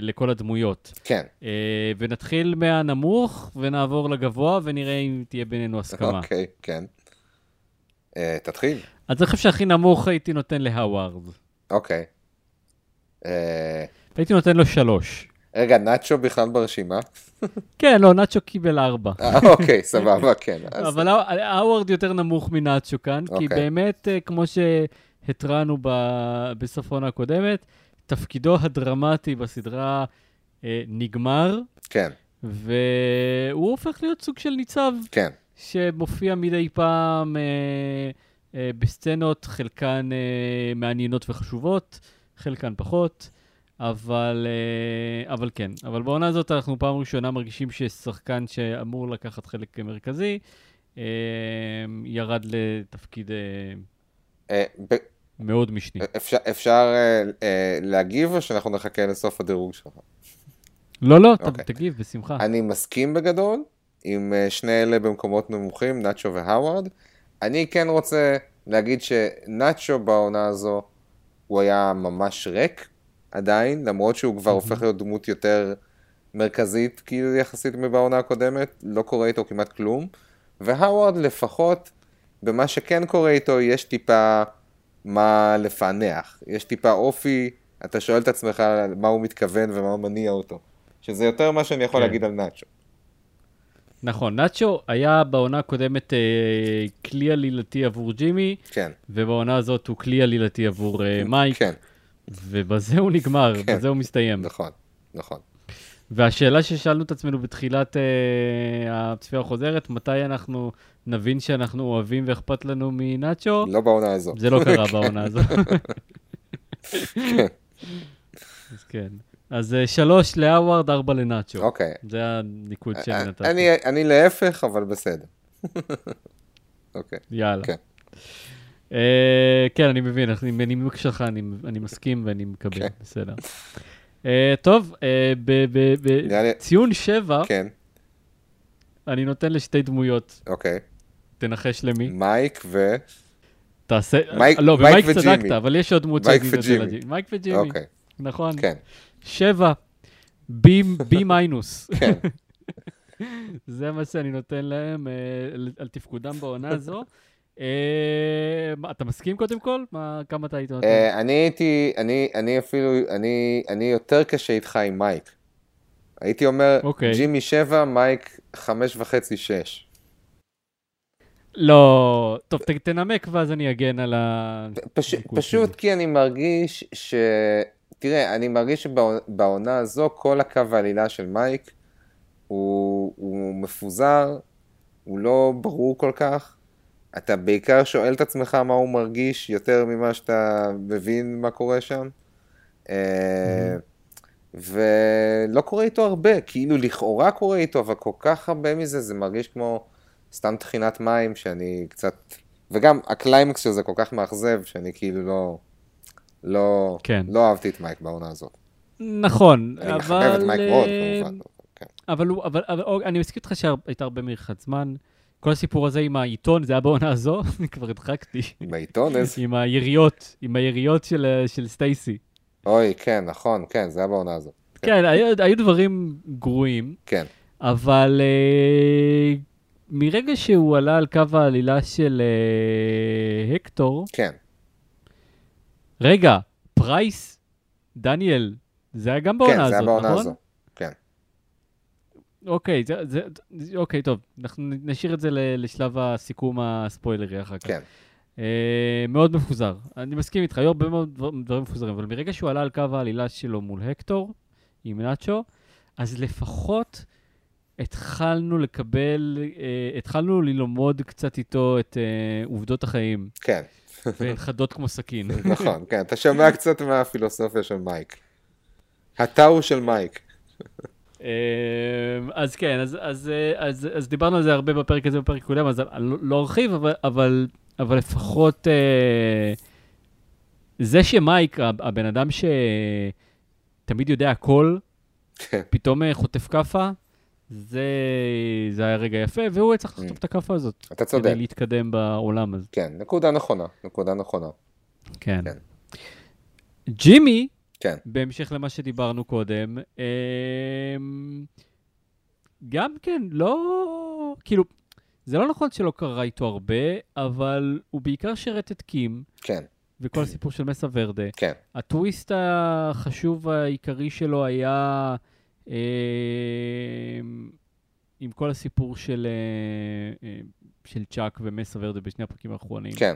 לכל הדמויות. כן. אה, ונתחיל מהנמוך ונעבור לגבוה ונראה אם תהיה בינינו הסכמה. אוקיי, כן. אה, תתחיל. אז אני חושב שהכי נמוך הייתי נותן להווארד. אוקיי. אה, הייתי נותן לו שלוש. רגע, נאצ'ו בכלל ברשימה? כן, לא, נאצ'ו קיבל ארבע. אה, אוקיי, סבבה, כן. אז- אבל האווארד יותר נמוך מנאצ'ו כאן, כי אוקיי. באמת, כמו שהתרענו בסוף העונה הקודמת, תפקידו הדרמטי בסדרה נגמר, כן, והוא הופך להיות סוג של ניצב, כן, שמופיע מדי פעם אה, אה, בסצנות, חלקן אה, מעניינות וחשובות, חלקן פחות, אבל, אה, אבל כן. אבל בעונה הזאת אנחנו פעם ראשונה מרגישים ששחקן שאמור לקחת חלק מרכזי, אה, ירד לתפקיד אה, אה, ב- מאוד משני. אפשר, אפשר אה, אה, להגיב או שאנחנו נחכה לסוף הדירוג שלך? לא, לא, ת- אוקיי. תגיב, בשמחה. אני מסכים בגדול עם אה, שני אלה במקומות נמוכים, נאצ'ו והאווארד. אני כן רוצה להגיד שנאצ'ו בעונה הזו, הוא היה ממש ריק עדיין, למרות שהוא כבר הופך להיות דמות יותר מרכזית, כאילו יחסית מבעונה הקודמת, לא קורה איתו כמעט כלום. והאווארד לפחות, במה שכן קורה איתו, יש טיפה מה לפענח. יש טיפה אופי, אתה שואל את עצמך מה הוא מתכוון ומה מניע אותו. שזה יותר מה שאני יכול כן. להגיד על נאצ'ו. נכון, נאצ'ו היה בעונה הקודמת אה, כלי עלילתי עבור ג'ימי, כן, ובעונה הזאת הוא כלי עלילתי עבור אה, מייק, כן, ובזה הוא נגמר, כן. בזה הוא מסתיים. נכון, נכון. והשאלה ששאלנו את עצמנו בתחילת אה, הצפייה החוזרת, מתי אנחנו נבין שאנחנו אוהבים ואכפת לנו מנאצ'ו? לא בעונה הזו. זה לא קרה בעונה הזו. אז כן. אז אה, שלוש להאווארד, ארבע לנאצ'ו. אוקיי. זה הניקוד שאני נתתי. אני, אני להפך, אבל בסדר. אוקיי. יאללה. כן. אה, כן, אני מבין, בנימוק שלך אני, אני מסכים ואני מקבל, כן. בסדר. אה, טוב, אה, לי- בציון שבע, כן, אני נותן לשתי דמויות. אוקיי. תנחש למי. מייק ו... תעשה... מייק- לא, מייק במייק וג'ימי. צדקת, אבל יש עוד דמות מייק שאני נותן וג'ימי. מייק וג'ימי. אוקיי, נכון. כן, שבע. B, B minus. כן. זה מה שאני נותן להם אה, על- תפקודם בעונה הזו. אה, מה, אתה מסכים קודם כל? מה, כמה אתה היית נותן? אה, אני הייתי, אני, אני אפילו, אני, אני יותר קשה איתך עם מייק. הייתי אומר, אוקיי. ג'ימי 7, מייק 5 וחצי 6. לא, טוב, ת- תנמק ואז אני אגן על ה... פשוט שלי. כי אני מרגיש ש... תראה, אני מרגיש שבעונה הזו כל הקו העלילה של מייק הוא, הוא מפוזר, הוא לא ברור כל כך. אתה בעיקר שואל את עצמך מה הוא מרגיש יותר ממה שאתה מבין מה קורה שם. אה, ולא קורה איתו הרבה, כאילו לכאורה קורה איתו, אבל כל כך הרבה מזה, זה מרגיש כמו סתם טחינת מים שאני קצת... וגם הקליימקס של זה כל כך מאכזב, שאני כאילו לא... לא, כן. לא אהבתי את מייק בעונה הזאת. נכון, אני אבל... מחבב את מייק מאוד, אה, כמובן. כן. אבל אבל, אבל אוקיי, אני מסכים איתך שהייתה הרבה מריחת זמן. כל הסיפור הזה עם העיתון, זה היה בעונה הזו, אני כבר הדחקתי. בעיתון איזה... עם היריות, עם היריות של, אה, של סטייסי. אוי, כן, נכון, כן, זה היה בעונה הזאת. כן, היו, היו דברים גרועים, כן, אבל uh, מרגע שהוא עלה על קו העלילה של uh, הקטור, כן, רגע, פרייס, דניאל, זה היה גם בעונה כן, הזאת, זה היה בעונה נכון? הזו. כן, אוקיי, זה, זה, אוקיי, טוב, אנחנו נשאיר את זה לשלב הסיכום הספוילרי אחר כך. כן, אה, מאוד מפוזר. אני מסכים איתך, היו הרבה מאוד דבר- דברים מפוזרים, אבל מרגע שהוא עלה על קו העלילה שלו מול הקטור, עם נאצ'ו, אז לפחות התחלנו לקבל, אה, התחלנו ללמוד קצת איתו את אה, עובדות החיים, כן, והן חדות כמו סכין. נכון, כן, אתה שומע קצת מהפילוסופיה של מייק. הטאו של מייק. אה, אז כן, אז, אז, אז, אז דיברנו על זה הרבה בפרק הזה ובפרק הקודם, אז אני לא- לא ארחיב, אבל, אבל, אבל לפחות אה, זה שמייק, הבן אדם שתמיד יודע הכל, כן. פתאום אה, חוטף כאפה, זה, זה היה רגע יפה, והוא היה צריך לחטוף את הכאפה הזאת. אתה צודק. כדי להתקדם בעולם הזה. כן, נקודה נכונה, נקודה נכונה. כן. כן. ג'ימי, כן, בהמשך למה שדיברנו קודם, אמ, גם כן, לא... כאילו, זה לא נכון שלא קרה איתו הרבה, אבל הוא בעיקר שירת את קים, כן, וכל הסיפור של מסה ורדה. כן, הטוויסט החשוב העיקרי שלו היה עם כל הסיפור של, אה, אה, של צ'אק ומסה ורדה בשני הפרקים האחרונים. כן,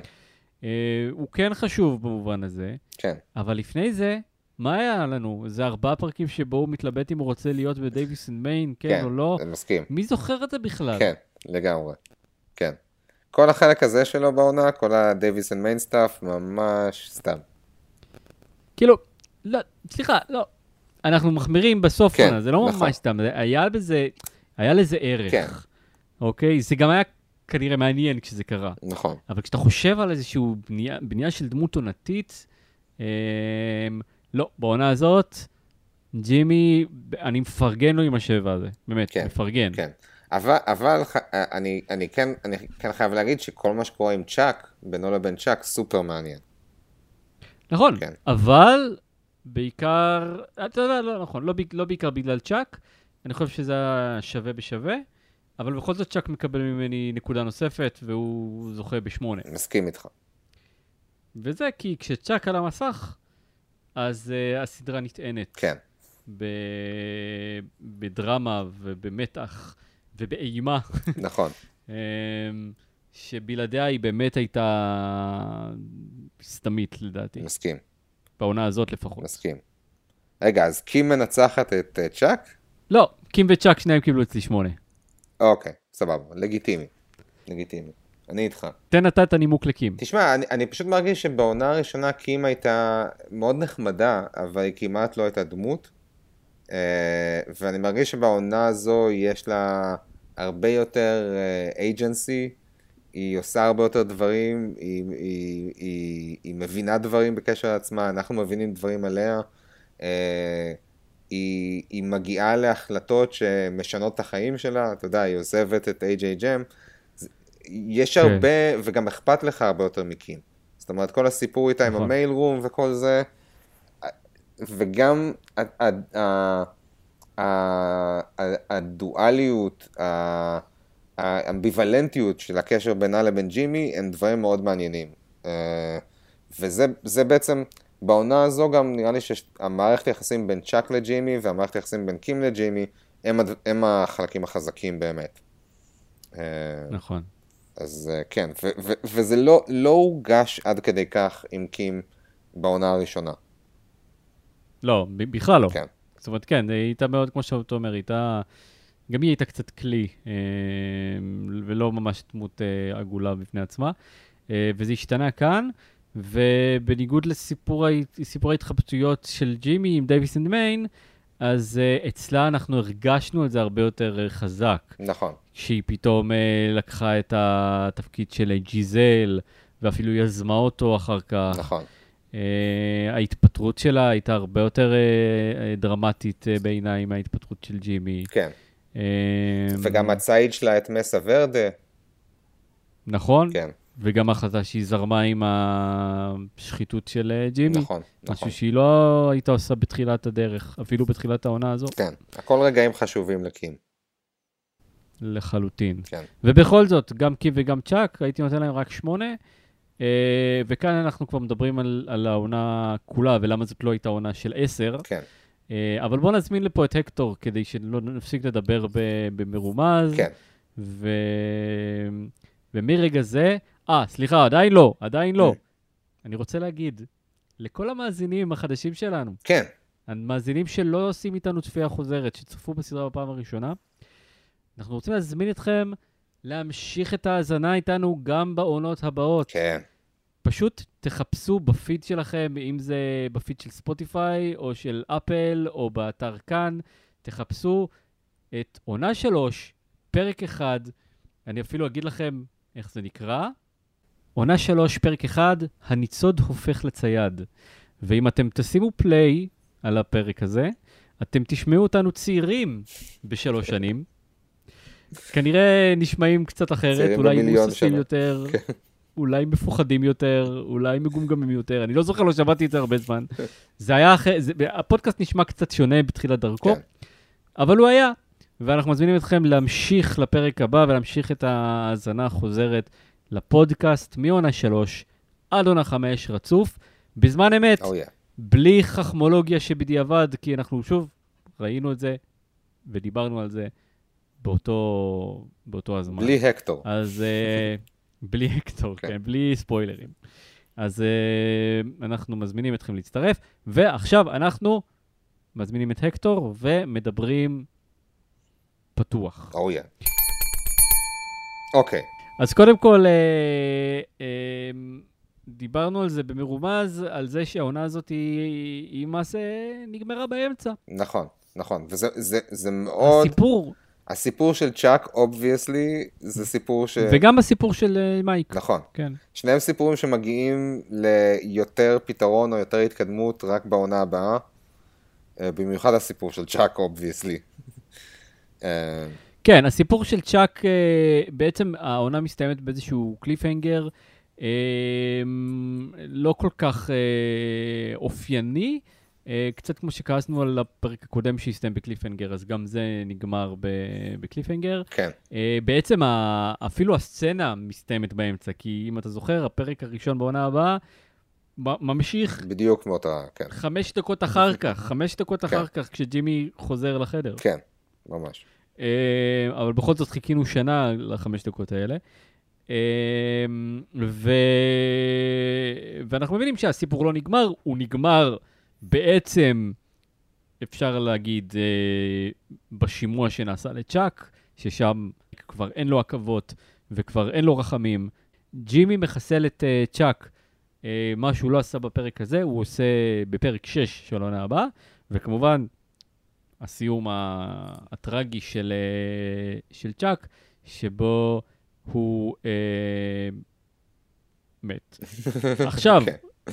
אה, הוא כן חשוב במובן הזה, כן, אבל לפני זה, מה היה לנו? זה ארבעה פרקים שבו הוא מתלבט אם הוא רוצה להיות ב Davis and Main, כן, כן, או לא? אני מסכים. מי זוכר את זה בכלל? כן, לגמרי. כן. כל החלק הזה שלו בעונה, כל ה Davis and Main stuff, ממש סתם. כאילו, לא, סליחה, לא. אנחנו מחמירים בסוף כן, עונה, זה לא נכון. ממש סתם, היה בזה, היה לזה ערך. כן. אוקיי? זה גם היה כנראה מעניין כשזה קרה. נכון. אבל כשאתה חושב על איזושהי בנייה, בנייה של דמות עונתית, אמ, לא, בעונה הזאת, ג'ימי, אני מפרגן לו עם השבע הזה, באמת, כן, מפרגן. כן. אבל, אבל ח- אני, אני, כן, אני כן חייב להגיד שכל מה שקורה עם צ'אק, בינו לבין צ'אק, סופר מעניין. נכון, כן. אבל בעיקר, אתה יודע, לא נכון, לא, לא בעיקר בגלל צ'אק, אני חושב שזה היה שווה בשווה, אבל בכל זאת צ'אק מקבל ממני נקודה נוספת, והוא זוכה בשמונה. מסכים איתך. וזה כי כשצ'אק על המסך, אז uh, הסדרה נטענת. כן, ב... בדרמה ובמתח ובאימה, נכון. אמ, שבלעדיה היא באמת הייתה סתמית לדעתי, מסכים, בעונה הזאת לפחות. מסכים. רגע, אז קים מנצחת את אה, צ'אק? לא, קים וצ'אק שניהם קיבלו אצלי שמונה. אוקיי, סבבה, לגיטימי. לגיטימי. אני איתך. תן אתה את הנימוק לקים. תשמע, אני, אני פשוט מרגיש שבעונה הראשונה קים הייתה מאוד נחמדה, אבל היא כמעט לא הייתה דמות. אה, ואני מרגיש שבעונה הזו יש לה הרבה יותר אייג'נסי, היא עושה הרבה יותר דברים, היא, היא, היא, היא מבינה דברים בקשר לעצמה, אנחנו מבינים דברים עליה. אה, היא, היא מגיעה להחלטות שמשנות את החיים שלה, אתה יודע, היא עוזבת את ג'ם. יש כן. הרבה, וגם אכפת לך הרבה יותר מקים. זאת אומרת, כל הסיפור איתה עם נכון. המייל רום וכל זה, וגם הדואליות, האמביוולנטיות של הקשר בינה לבין ג'ימי, הם דברים מאוד מעניינים. אה, וזה זה בעצם, בעונה הזו גם נראה לי שהמערכת היחסים בין צ'אק לג'ימי והמערכת היחסים בין קים לג'ימי, הם, הם החלקים החזקים באמת. אה, נכון. אז אה, כן, ו- ו- וזה לא, לא הורגש עד כדי כך עם קים בעונה הראשונה. לא, בכלל לא. כן. זאת אומרת, כן, היא הייתה מאוד, כמו שאתה אומר, היא הייתה... גם היא הייתה קצת כלי, אה, ולא ממש דמות אה, עגולה בפני עצמה. אה, וזה השתנה כאן, ובניגוד לסיפור ההת- סיפור ההתחבטויות של ג'ימי עם Davis and Main, אז אה, אצלה אנחנו הרגשנו את זה הרבה יותר אה, חזק. נכון, שהיא פתאום אה, לקחה את התפקיד של ג'יזל, ואפילו יזמה אותו אחר כך. נכון. אה, ההתפטרות שלה הייתה הרבה יותר אה, דרמטית אה, בעיניי מההתפטרות של ג'ימי. כן. וגם הציד שלה את מסה ורדה, נכון? כן, וגם ההחלטה שהיא זרמה עם השחיתות של אה, ג'ימי. נכון, נכון. משהו שהיא לא הייתה עושה בתחילת הדרך, אפילו בתחילת העונה הזו, כן, הכל רגעים חשובים לקים. לחלוטין. כן, ובכל זאת, גם קים וגם צ'אק, הייתי נותן להם רק שמונה. אה, וכאן אנחנו כבר מדברים על, על העונה כולה, ולמה זאת לא הייתה עונה של עשר. כן, אבל בואו נזמין לפה את הקטור, כדי שלא נפסיק לדבר במרומז. כן. ו... ומרגע זה, אה, סליחה, עדיין לא, עדיין לא. Mm. אני רוצה להגיד, לכל המאזינים החדשים שלנו, כן, המאזינים שלא עושים איתנו צפייה חוזרת, שצפו בסדרה בפעם הראשונה, אנחנו רוצים להזמין אתכם להמשיך את ההאזנה איתנו גם בעונות הבאות. כן, פשוט תחפשו בפיד שלכם, אם זה בפיד של ספוטיפיי, או של אפל, או באתר כאן, תחפשו את עונה שלוש, פרק אחד, אני אפילו אגיד לכם איך זה נקרא. עונה שלוש, פרק אחד, הניצוד הופך לצייד. ואם אתם תשימו פליי על הפרק הזה, אתם תשמעו אותנו צעירים בשלוש שנים. כנראה נשמעים קצת אחרת, אולי מוססים. יותר, כן. אולי מפוחדים יותר, אולי מגומגמים יותר, אני לא זוכר, לא שמעתי את זה הרבה זמן. זה היה אחרי, זה, הפודקאסט נשמע קצת שונה בתחילת דרכו, כן. אבל הוא היה. ואנחנו מזמינים אתכם להמשיך לפרק הבא ולהמשיך את ההאזנה החוזרת לפודקאסט מעונה 3 עד עונה 5 רצוף, בזמן אמת, אוי, בלי חכמולוגיה שבדיעבד, כי אנחנו שוב ראינו את זה ודיברנו על זה באותו, באותו הזמן. בלי הקטור. אז אה, בלי הקטור, כן. כן, בלי ספוילרים. אז אה, אנחנו מזמינים אתכם להצטרף, ועכשיו אנחנו מזמינים את הקטור ומדברים פתוח. אוי. Oh, yeah. אוקיי. אז קודם כל, אה, אה, דיברנו על זה במרומז, על זה שהעונה הזאת היא למעשה נגמרה באמצע. נכון, נכון, וזה זה, זה מאוד... הסיפור... הסיפור של צ'אק, obviously, זה סיפור ש... וגם הסיפור של אה, מייק. נכון. כן. שניהם סיפורים שמגיעים ליותר פתרון או יותר התקדמות רק בעונה הבאה. אה, במיוחד הסיפור של צ'אק, obviously. אה, כן, הסיפור של צ'אק, אה, בעצם העונה מסתיימת באיזשהו cliffhanger, אה, לא כל כך אה, אופייני, קצת כמו שכעסנו על הפרק הקודם שהסתיים ב cliffhanger, אז גם זה נגמר בקליפהנגר. כן. בעצם אפילו הסצנה מסתיימת באמצע, כי אם אתה זוכר, הפרק הראשון בעונה הבאה, ממשיך... בדיוק כמו אתה, כן. חמש דקות אחר כך, חמש דקות אחר כן. כך, כשג'ימי חוזר לחדר. כן, ממש. אה, אבל בכל זאת חיכינו שנה לחמש דקות האלה. אה, ו... ואנחנו מבינים שהסיפור לא נגמר, הוא נגמר בעצם, אפשר להגיד, אה, בשימוע שנעשה לצ'אק, ששם כבר אין לו עכבות וכבר אין לו רחמים. ג'ימי מחסל את צ'אק, מה שהוא לא עשה בפרק הזה, הוא עושה בפרק 6 של העונה הבאה, וכמובן, הסיום הטרגי של, אה, של צ'אק, שבו הוא אה, מת. עכשיו, okay. כן.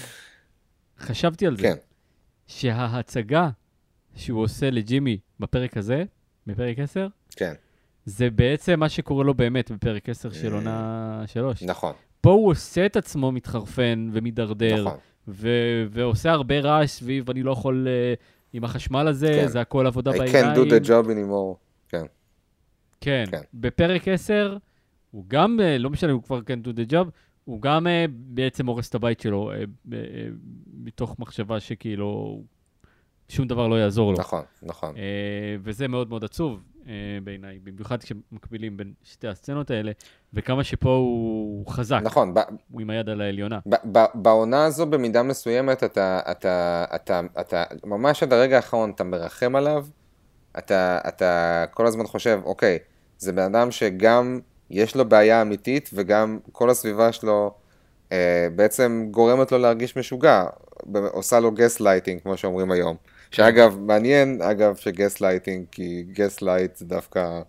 חשבתי על זה, כן. שההצגה שהוא עושה לג'ימי בפרק הזה, בפרק 10, כן. זה בעצם מה שקורה לו באמת בפרק 10 של עונה 3. נכון. פה הוא עושה את עצמו מתחרפן ומידרדר, נכון. ו- ועושה הרבה רעש סביב, אני לא יכול uh, עם החשמל הזה, כן. זה הכל עבודה I בעיניים. I can't do the job anymore, כן. כן, כן. בפרק 10, הוא גם, אה, לא משנה, הוא כבר can do the job, הוא גם אה, בעצם הורס את הבית שלו, אה, מתוך מחשבה שכאילו שום דבר לא יעזור לו. נכון, נכון. וזה מאוד מאוד עצוב בעיניי, במיוחד כשמקבילים בין שתי הסצנות האלה, וכמה שפה הוא חזק. נכון. הוא עם היד על העליונה. בעונה הזו, במידה מסוימת, אתה, אתה, אתה, אתה, ממש עד הרגע האחרון, אתה מרחם עליו, אתה, אתה כל הזמן חושב, אוקיי, זה בן אדם שגם יש לו בעיה אמיתית, וגם כל הסביבה שלו אה, בעצם גורמת לו להרגיש משוגע, עושה לו גסט לייטינג, כמו שאומרים היום. שאגב, מעניין, אגב, שגסט לייטינג, כי gaslight זה דווקא...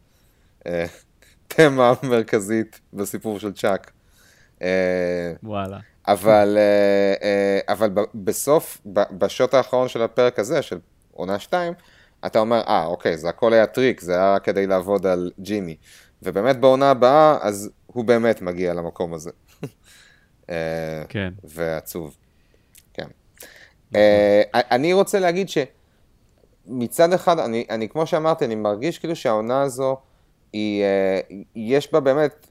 אה, תמה מרכזית בסיפור של צ'אק. אה, וואלה. אבל, אה, אה, אבל בסוף, בשוט האחרון של הפרק הזה, של עונה 2, אתה אומר, אה, אוקיי, זה הכל היה טריק, זה היה כדי לעבוד על ג'ימי. ובאמת בעונה הבאה, אז הוא באמת מגיע למקום הזה. כן. ועצוב. כן. אני רוצה להגיד שמצד אחד, אני, אני כמו שאמרתי, אני מרגיש כאילו שהעונה הזו, היא, אה, יש בה באמת,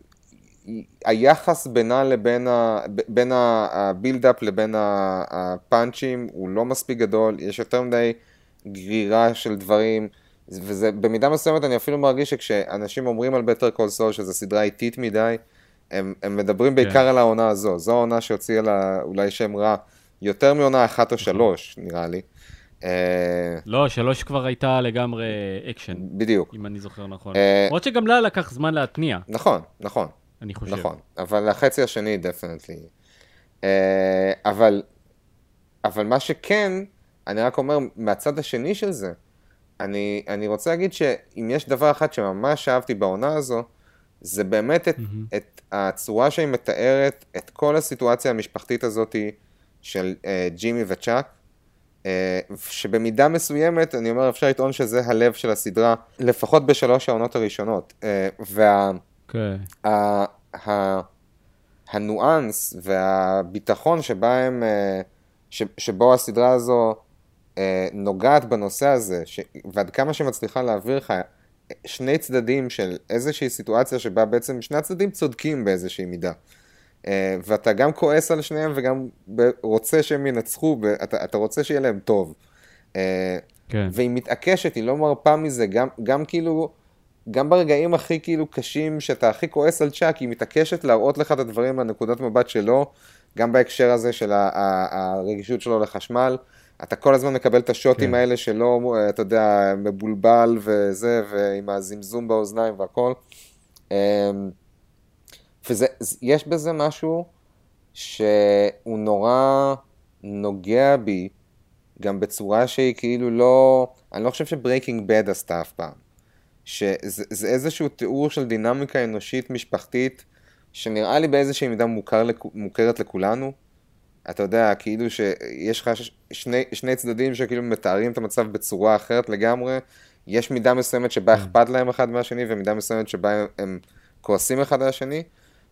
היחס בינה לבין, ה, בין ה buildup לבין הפאנצ'ים הוא לא מספיק גדול, יש יותר מדי גרירה של דברים, וזה במידה מסוימת אני אפילו מרגיש שכשאנשים אומרים על Better Call Saul שזו סדרה איטית מדי, הם, הם מדברים בעיקר כן. על העונה הזו, זו העונה שהוציאה לה אולי שם רע יותר מעונה אחת או נכון. שלוש, נראה לי. אה, לא, שלוש כבר הייתה לגמרי אקשן. בדיוק. אם אני זוכר נכון. אה, למרות שגם לה לקח זמן להתניע. נכון, נכון. אני חושב. נכון, אבל החצי השני definitely. אה, אבל, אבל מה שכן, אני רק אומר, מהצד השני של זה, אני, אני רוצה להגיד שאם יש דבר אחד שממש אהבתי בעונה הזו, זה באמת את, mm-hmm. את הצורה שהיא מתארת את כל הסיטואציה המשפחתית הזאת של uh, ג'ימי וצ'אק, אה, שבמידה מסוימת, אני אומר, אפשר לטעון שזה הלב של הסדרה, לפחות בשלוש העונות הראשונות. אה, וה... Okay. הניואנס והביטחון שבהם, אה, ש, שבו הסדרה הזו נוגעת בנושא הזה, ש, ועד כמה שמצליחה להעביר לך שני צדדים של איזושהי סיטואציה שבה בעצם שני הצדדים צודקים באיזושהי מידה. אה, ואתה גם כועס על שניהם וגם רוצה שהם ינצחו, ואתה אתה רוצה שיהיה להם טוב. אה, כן. והיא מתעקשת, היא לא מרפה מזה, גם, גם כאילו, גם ברגעים הכי כאילו קשים, שאתה הכי כועס על צ'אק, היא מתעקשת להראות לך את הדברים מהנקודת מבט שלו, גם בהקשר הזה של הרגישות שלו לחשמל, אתה כל הזמן מקבל את השוטים כן. האלה שלא, אתה יודע, מבולבל וזה, ועם הזמזום באוזניים והכל. אמ, ויש בזה משהו שהוא נורא נוגע בי, גם בצורה שהיא כאילו לא, אני לא חושב ש Breaking Bad עשתה אף פעם. שזה זה איזשהו תיאור של דינמיקה אנושית משפחתית, שנראה לי באיזושהי מידה מוכר, מוכרת לכולנו. אתה יודע, כאילו שיש לך שני, שני צדדים שכאילו מתארים את המצב בצורה אחרת לגמרי. יש מידה מסוימת שבה כן. אכפת להם אחד מהשני, ומידה מסוימת שבה הם, הם כועסים אחד על השני.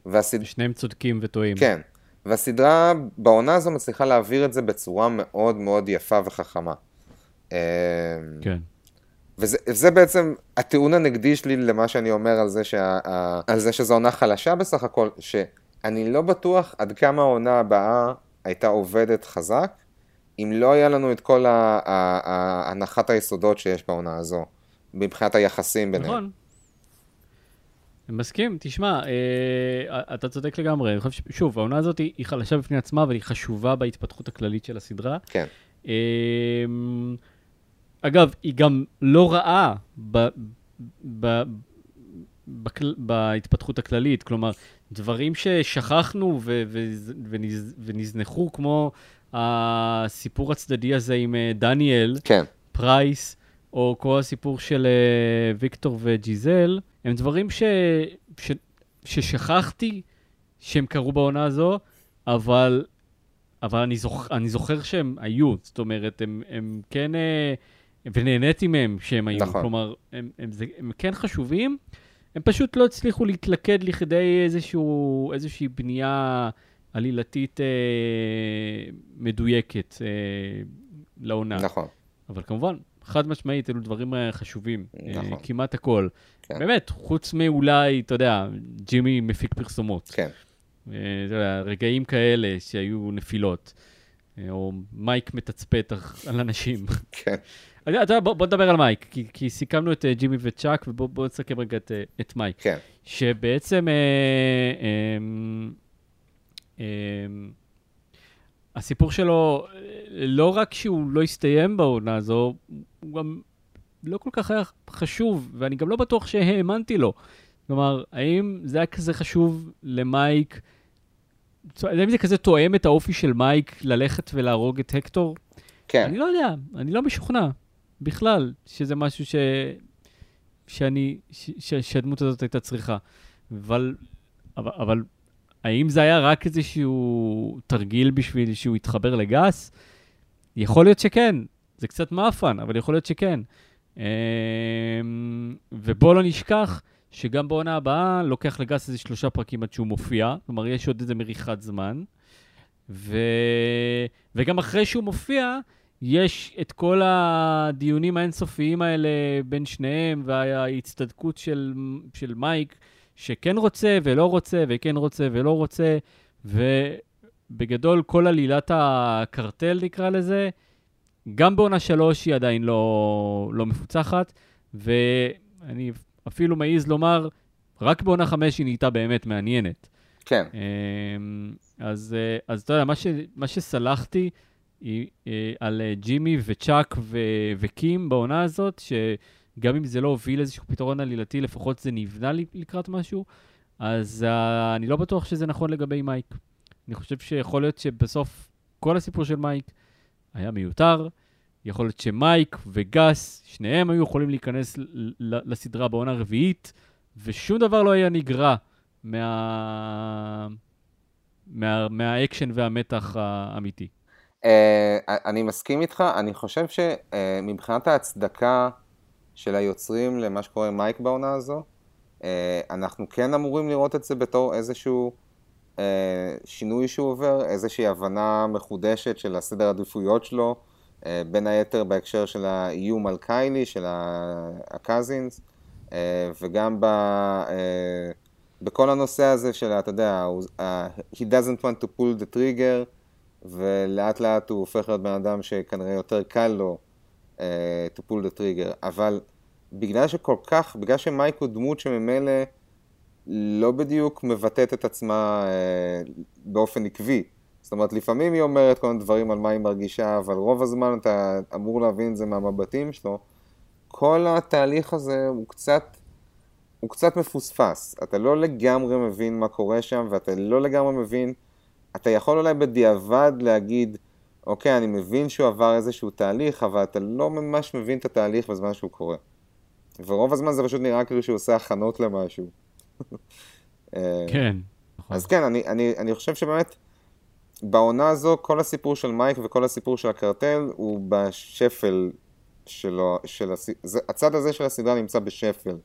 והסד... שניהם צודקים וטועים. כן, והסדרה בעונה הזו מצליחה להעביר את זה בצורה מאוד מאוד יפה וחכמה. אמ, כן. וזה, וזה בעצם הטיעון הנגדי שלי למה שאני אומר על זה, שה, על זה שזו עונה חלשה בסך הכל, שאני לא בטוח עד כמה העונה הבאה הייתה עובדת חזק, אם לא היה לנו את כל הנחת היסודות שיש בעונה הזו, מבחינת היחסים ביניהם. נכון. אני מסכים, תשמע, אה, אתה צודק לגמרי, אני חושב. שוב, העונה הזאת היא, היא חלשה בפני עצמה, אבל היא חשובה בהתפתחות הכללית של הסדרה. כן, אה, אגב, היא גם לא רעה ב, ב, בכל, בהתפתחות הכללית, כלומר, דברים ששכחנו ו, ו, ונז, ונזנחו, כמו הסיפור הצדדי הזה עם אה, דניאל, כן, פרייס, או כל הסיפור של uh, ויקטור וג'יזל, הם דברים ש... ש... ששכחתי שהם קרו בעונה הזו, אבל, אבל אני, זוכ... אני זוכר שהם היו, זאת אומרת, הם, הם כן, uh, ונהניתי מהם שהם היו, נכון. כלומר, הם, הם, זה, הם כן חשובים, הם פשוט לא הצליחו להתלכד לכדי איזשהו, איזושהי בנייה עלילתית אה, מדויקת אה, לעונה. נכון, אבל כמובן, חד משמעית, אלו דברים אה, חשובים. נכון. אה, כמעט הכל. כן. באמת, חוץ מאולי, אתה יודע, ג'ימי מפיק פרסומות. כן, אה, אתה יודע, רגעים כאלה שהיו נפילות. אה, או מייק מתצפת על אנשים. כן, אתה יודע, בוא, בוא נדבר על מייק, כי, כי סיכמנו את אה, ג'ימי וצ'אק, ובואו בוא נסכם רגע את, אה, את מייק. כן, שבעצם אה, אה, אה, הסיפור שלו, לא רק שהוא לא הסתיים בעונה הזו, הוא גם לא כל כך היה חשוב, ואני גם לא בטוח שהאמנתי לו. כלומר, האם זה היה כזה חשוב למייק, האם זה כזה תואם את האופי של מייק ללכת ולהרוג את הקטור? כן, אני לא יודע, אני לא משוכנע בכלל שזה משהו ש... שאני, ש... ש... שהדמות הזאת הייתה צריכה. אבל, אבל, אבל האם זה היה רק איזשהו תרגיל בשביל שהוא יתחבר לגס? יכול להיות שכן, זה קצת מאפן, אבל יכול להיות שכן. אמ, ובואו לא נשכח שגם בעונה הבאה לוקח לגס איזה שלושה פרקים עד שהוא מופיע, כלומר יש עוד איזה מריחת זמן. ו... וגם אחרי שהוא מופיע, יש את כל הדיונים האינסופיים האלה בין שניהם, וההצטדקות של, של מייק, שכן רוצה ולא רוצה, וכן רוצה ולא רוצה, ובגדול כל עלילת הקרטל, נקרא לזה, גם בעונה שלוש היא עדיין לא, לא מפוצחת, ואני אפילו מעז לומר, רק בעונה חמש היא נהייתה באמת מעניינת. כן, אמ, אז, אה, אז אתה יודע, מה, ש, מה שסלחתי היא, אה, על אה, ג'ימי וצ'אק ו- וקים בעונה הזאת, שגם אם זה לא הוביל איזשהו פתרון עלילתי, לפחות זה נבנה לקראת משהו, אז אה, אני לא בטוח שזה נכון לגבי מייק. אני חושב שיכול להיות שבסוף כל הסיפור של מייק היה מיותר. יכול להיות שמייק וגס, שניהם היו יכולים להיכנס לסדרה בעונה רביעית, ושום דבר לא היה נגרע מה... מה... מהאקשן והמתח האמיתי. אה, אני מסכים איתך, אני חושב שמבחינת ההצדקה של היוצרים למה שקורה מייק בעונה הזו, uh, אנחנו כן אמורים לראות את זה בתור איזשהו שינוי שהוא עובר, איזושהי הבנה מחודשת של הסדר העדיפויות שלו, בין היתר בהקשר של האיום על קיילי, של הקזינס, וגם ב... בכל הנושא הזה של, אתה יודע, he doesn't want to pull the trigger, ולאט לאט הוא הופך להיות בן אדם שכנראה יותר קל לו uh, to pull the trigger, אבל בגלל שכל כך, בגלל שמייק הוא דמות שממילא לא בדיוק מבטאת את עצמה uh, באופן עקבי, זאת אומרת, לפעמים היא אומרת כל מיני דברים על מה היא מרגישה, אבל רוב הזמן אתה אמור להבין את זה מהמבטים שלו. כל התהליך הזה הוא קצת, הוא קצת מפוספס. אתה לא לגמרי מבין מה קורה שם, ואתה לא לגמרי מבין, אתה יכול אולי בדיעבד להגיד, אוקיי, אני מבין שהוא עבר איזשהו תהליך, אבל אתה לא ממש מבין את התהליך בזמן שהוא קורה. ורוב הזמן זה פשוט נראה כאילו שהוא עושה הכנות למשהו. אה, כן. נכון. אז כן, אני, אני, אני חושב שבאמת, בעונה הזו, כל הסיפור של מייק וכל הסיפור של הקרטל הוא בשפל שלו, של הס... זה, הצד הזה של הסדרה נמצא בשפל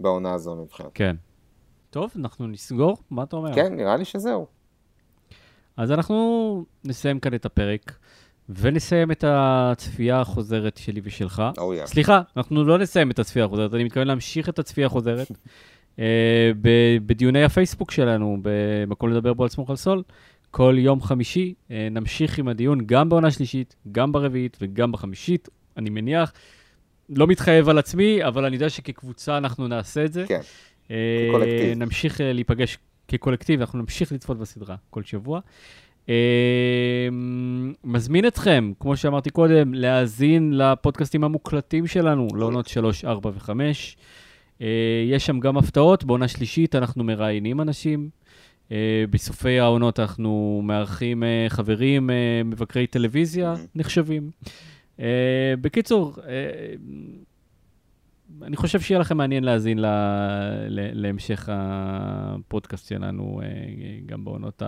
בעונה הזו מבחינתי. כן. טוב, אנחנו נסגור? מה אתה אומר? כן, נראה לי שזהו. אז אנחנו נסיים כאן את הפרק, ונסיים את הצפייה החוזרת שלי ושלך. Oh, yeah. סליחה, אנחנו לא נסיים את הצפייה החוזרת, אני מתכוון להמשיך את הצפייה החוזרת אה, ב- בדיוני הפייסבוק שלנו, במקום לדבר בו על סמוך על סול. כל יום חמישי אה, נמשיך עם הדיון גם בעונה שלישית, גם ברביעית וגם בחמישית, אני מניח. לא מתחייב על עצמי, אבל אני יודע שכקבוצה אנחנו נעשה את זה. כן, אה, כקולקטיב. נמשיך אה, להיפגש כקולקטיב, אנחנו נמשיך לצפות בסדרה כל שבוע. אה, מזמין אתכם, כמו שאמרתי קודם, להאזין לפודקאסטים המוקלטים שלנו, לעונות 3, 4 ו-5. יש שם גם הפתעות, בעונה שלישית אנחנו מראיינים אנשים. אה, בסופי העונות אנחנו מארחים אה, חברים, אה, מבקרי טלוויזיה נחשבים. בקיצור, אני חושב שיהיה לכם מעניין להאזין ל, ל, להמשך הפודקאסט שלנו, אה, גם בעונות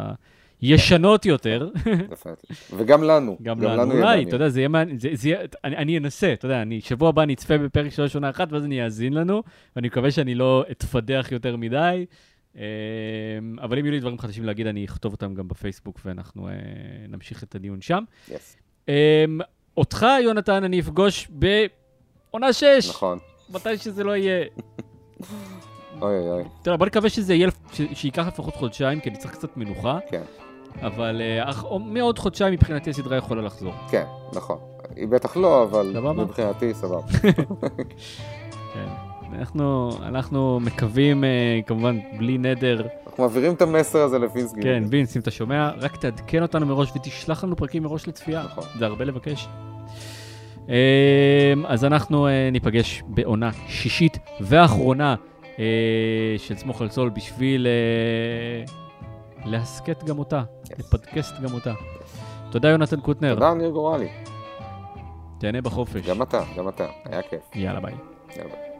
הישנות יותר. יפה. וגם לנו. גם לנו, יהיה אולי. אתה יודע, זה יהיה מעניין, זה, זה יהיה, אני, אני אנסה, אתה יודע, אני, שבוע הבא אני אצפה בפרק של עונה אחת, ואז אני אאזין לנו, ואני מקווה שאני לא אתפדח יותר מדי, אה, אבל אם יהיו לי דברים חדשים להגיד, אני אכתוב אותם גם בפייסבוק, ואנחנו אה, נמשיך את הדיון שם. Yes. אותך, יונתן, אני אפגוש בעונה 6, נכון. מתי שזה לא יהיה. אוי אוי אוי. תראה, בוא נקווה שזה יהיה, שייקח לפחות חודשיים, כי אני צריך קצת מנוחה, כן, אבל אה, מעוד חודשיים מבחינתי הסדרה יכולה לחזור. כן, נכון. היא בטח לא, אבל? מבחינתי סבבה. כן. אנחנו, אנחנו מקווים, אה, כמובן, בלי נדר. אנחנו מעבירים את המסר הזה לווינסקי. כן, וינס, אם אתה שומע, רק תעדכן אותנו מראש ותשלח לנו פרקים מראש לצפייה. נכון. זה הרבה לבקש. אה, אז אנחנו אה, ניפגש בעונה שישית ואחרונה אה, של סמוך על סול בשביל אה, להסכת גם אותה, לפודקאסט גם אותה. תודה, יונתן קוטנר. תודה, ניר גורלי. תהנה בחופש. גם אתה, גם אתה. היה כיף. יאללה, ביי. יאללה.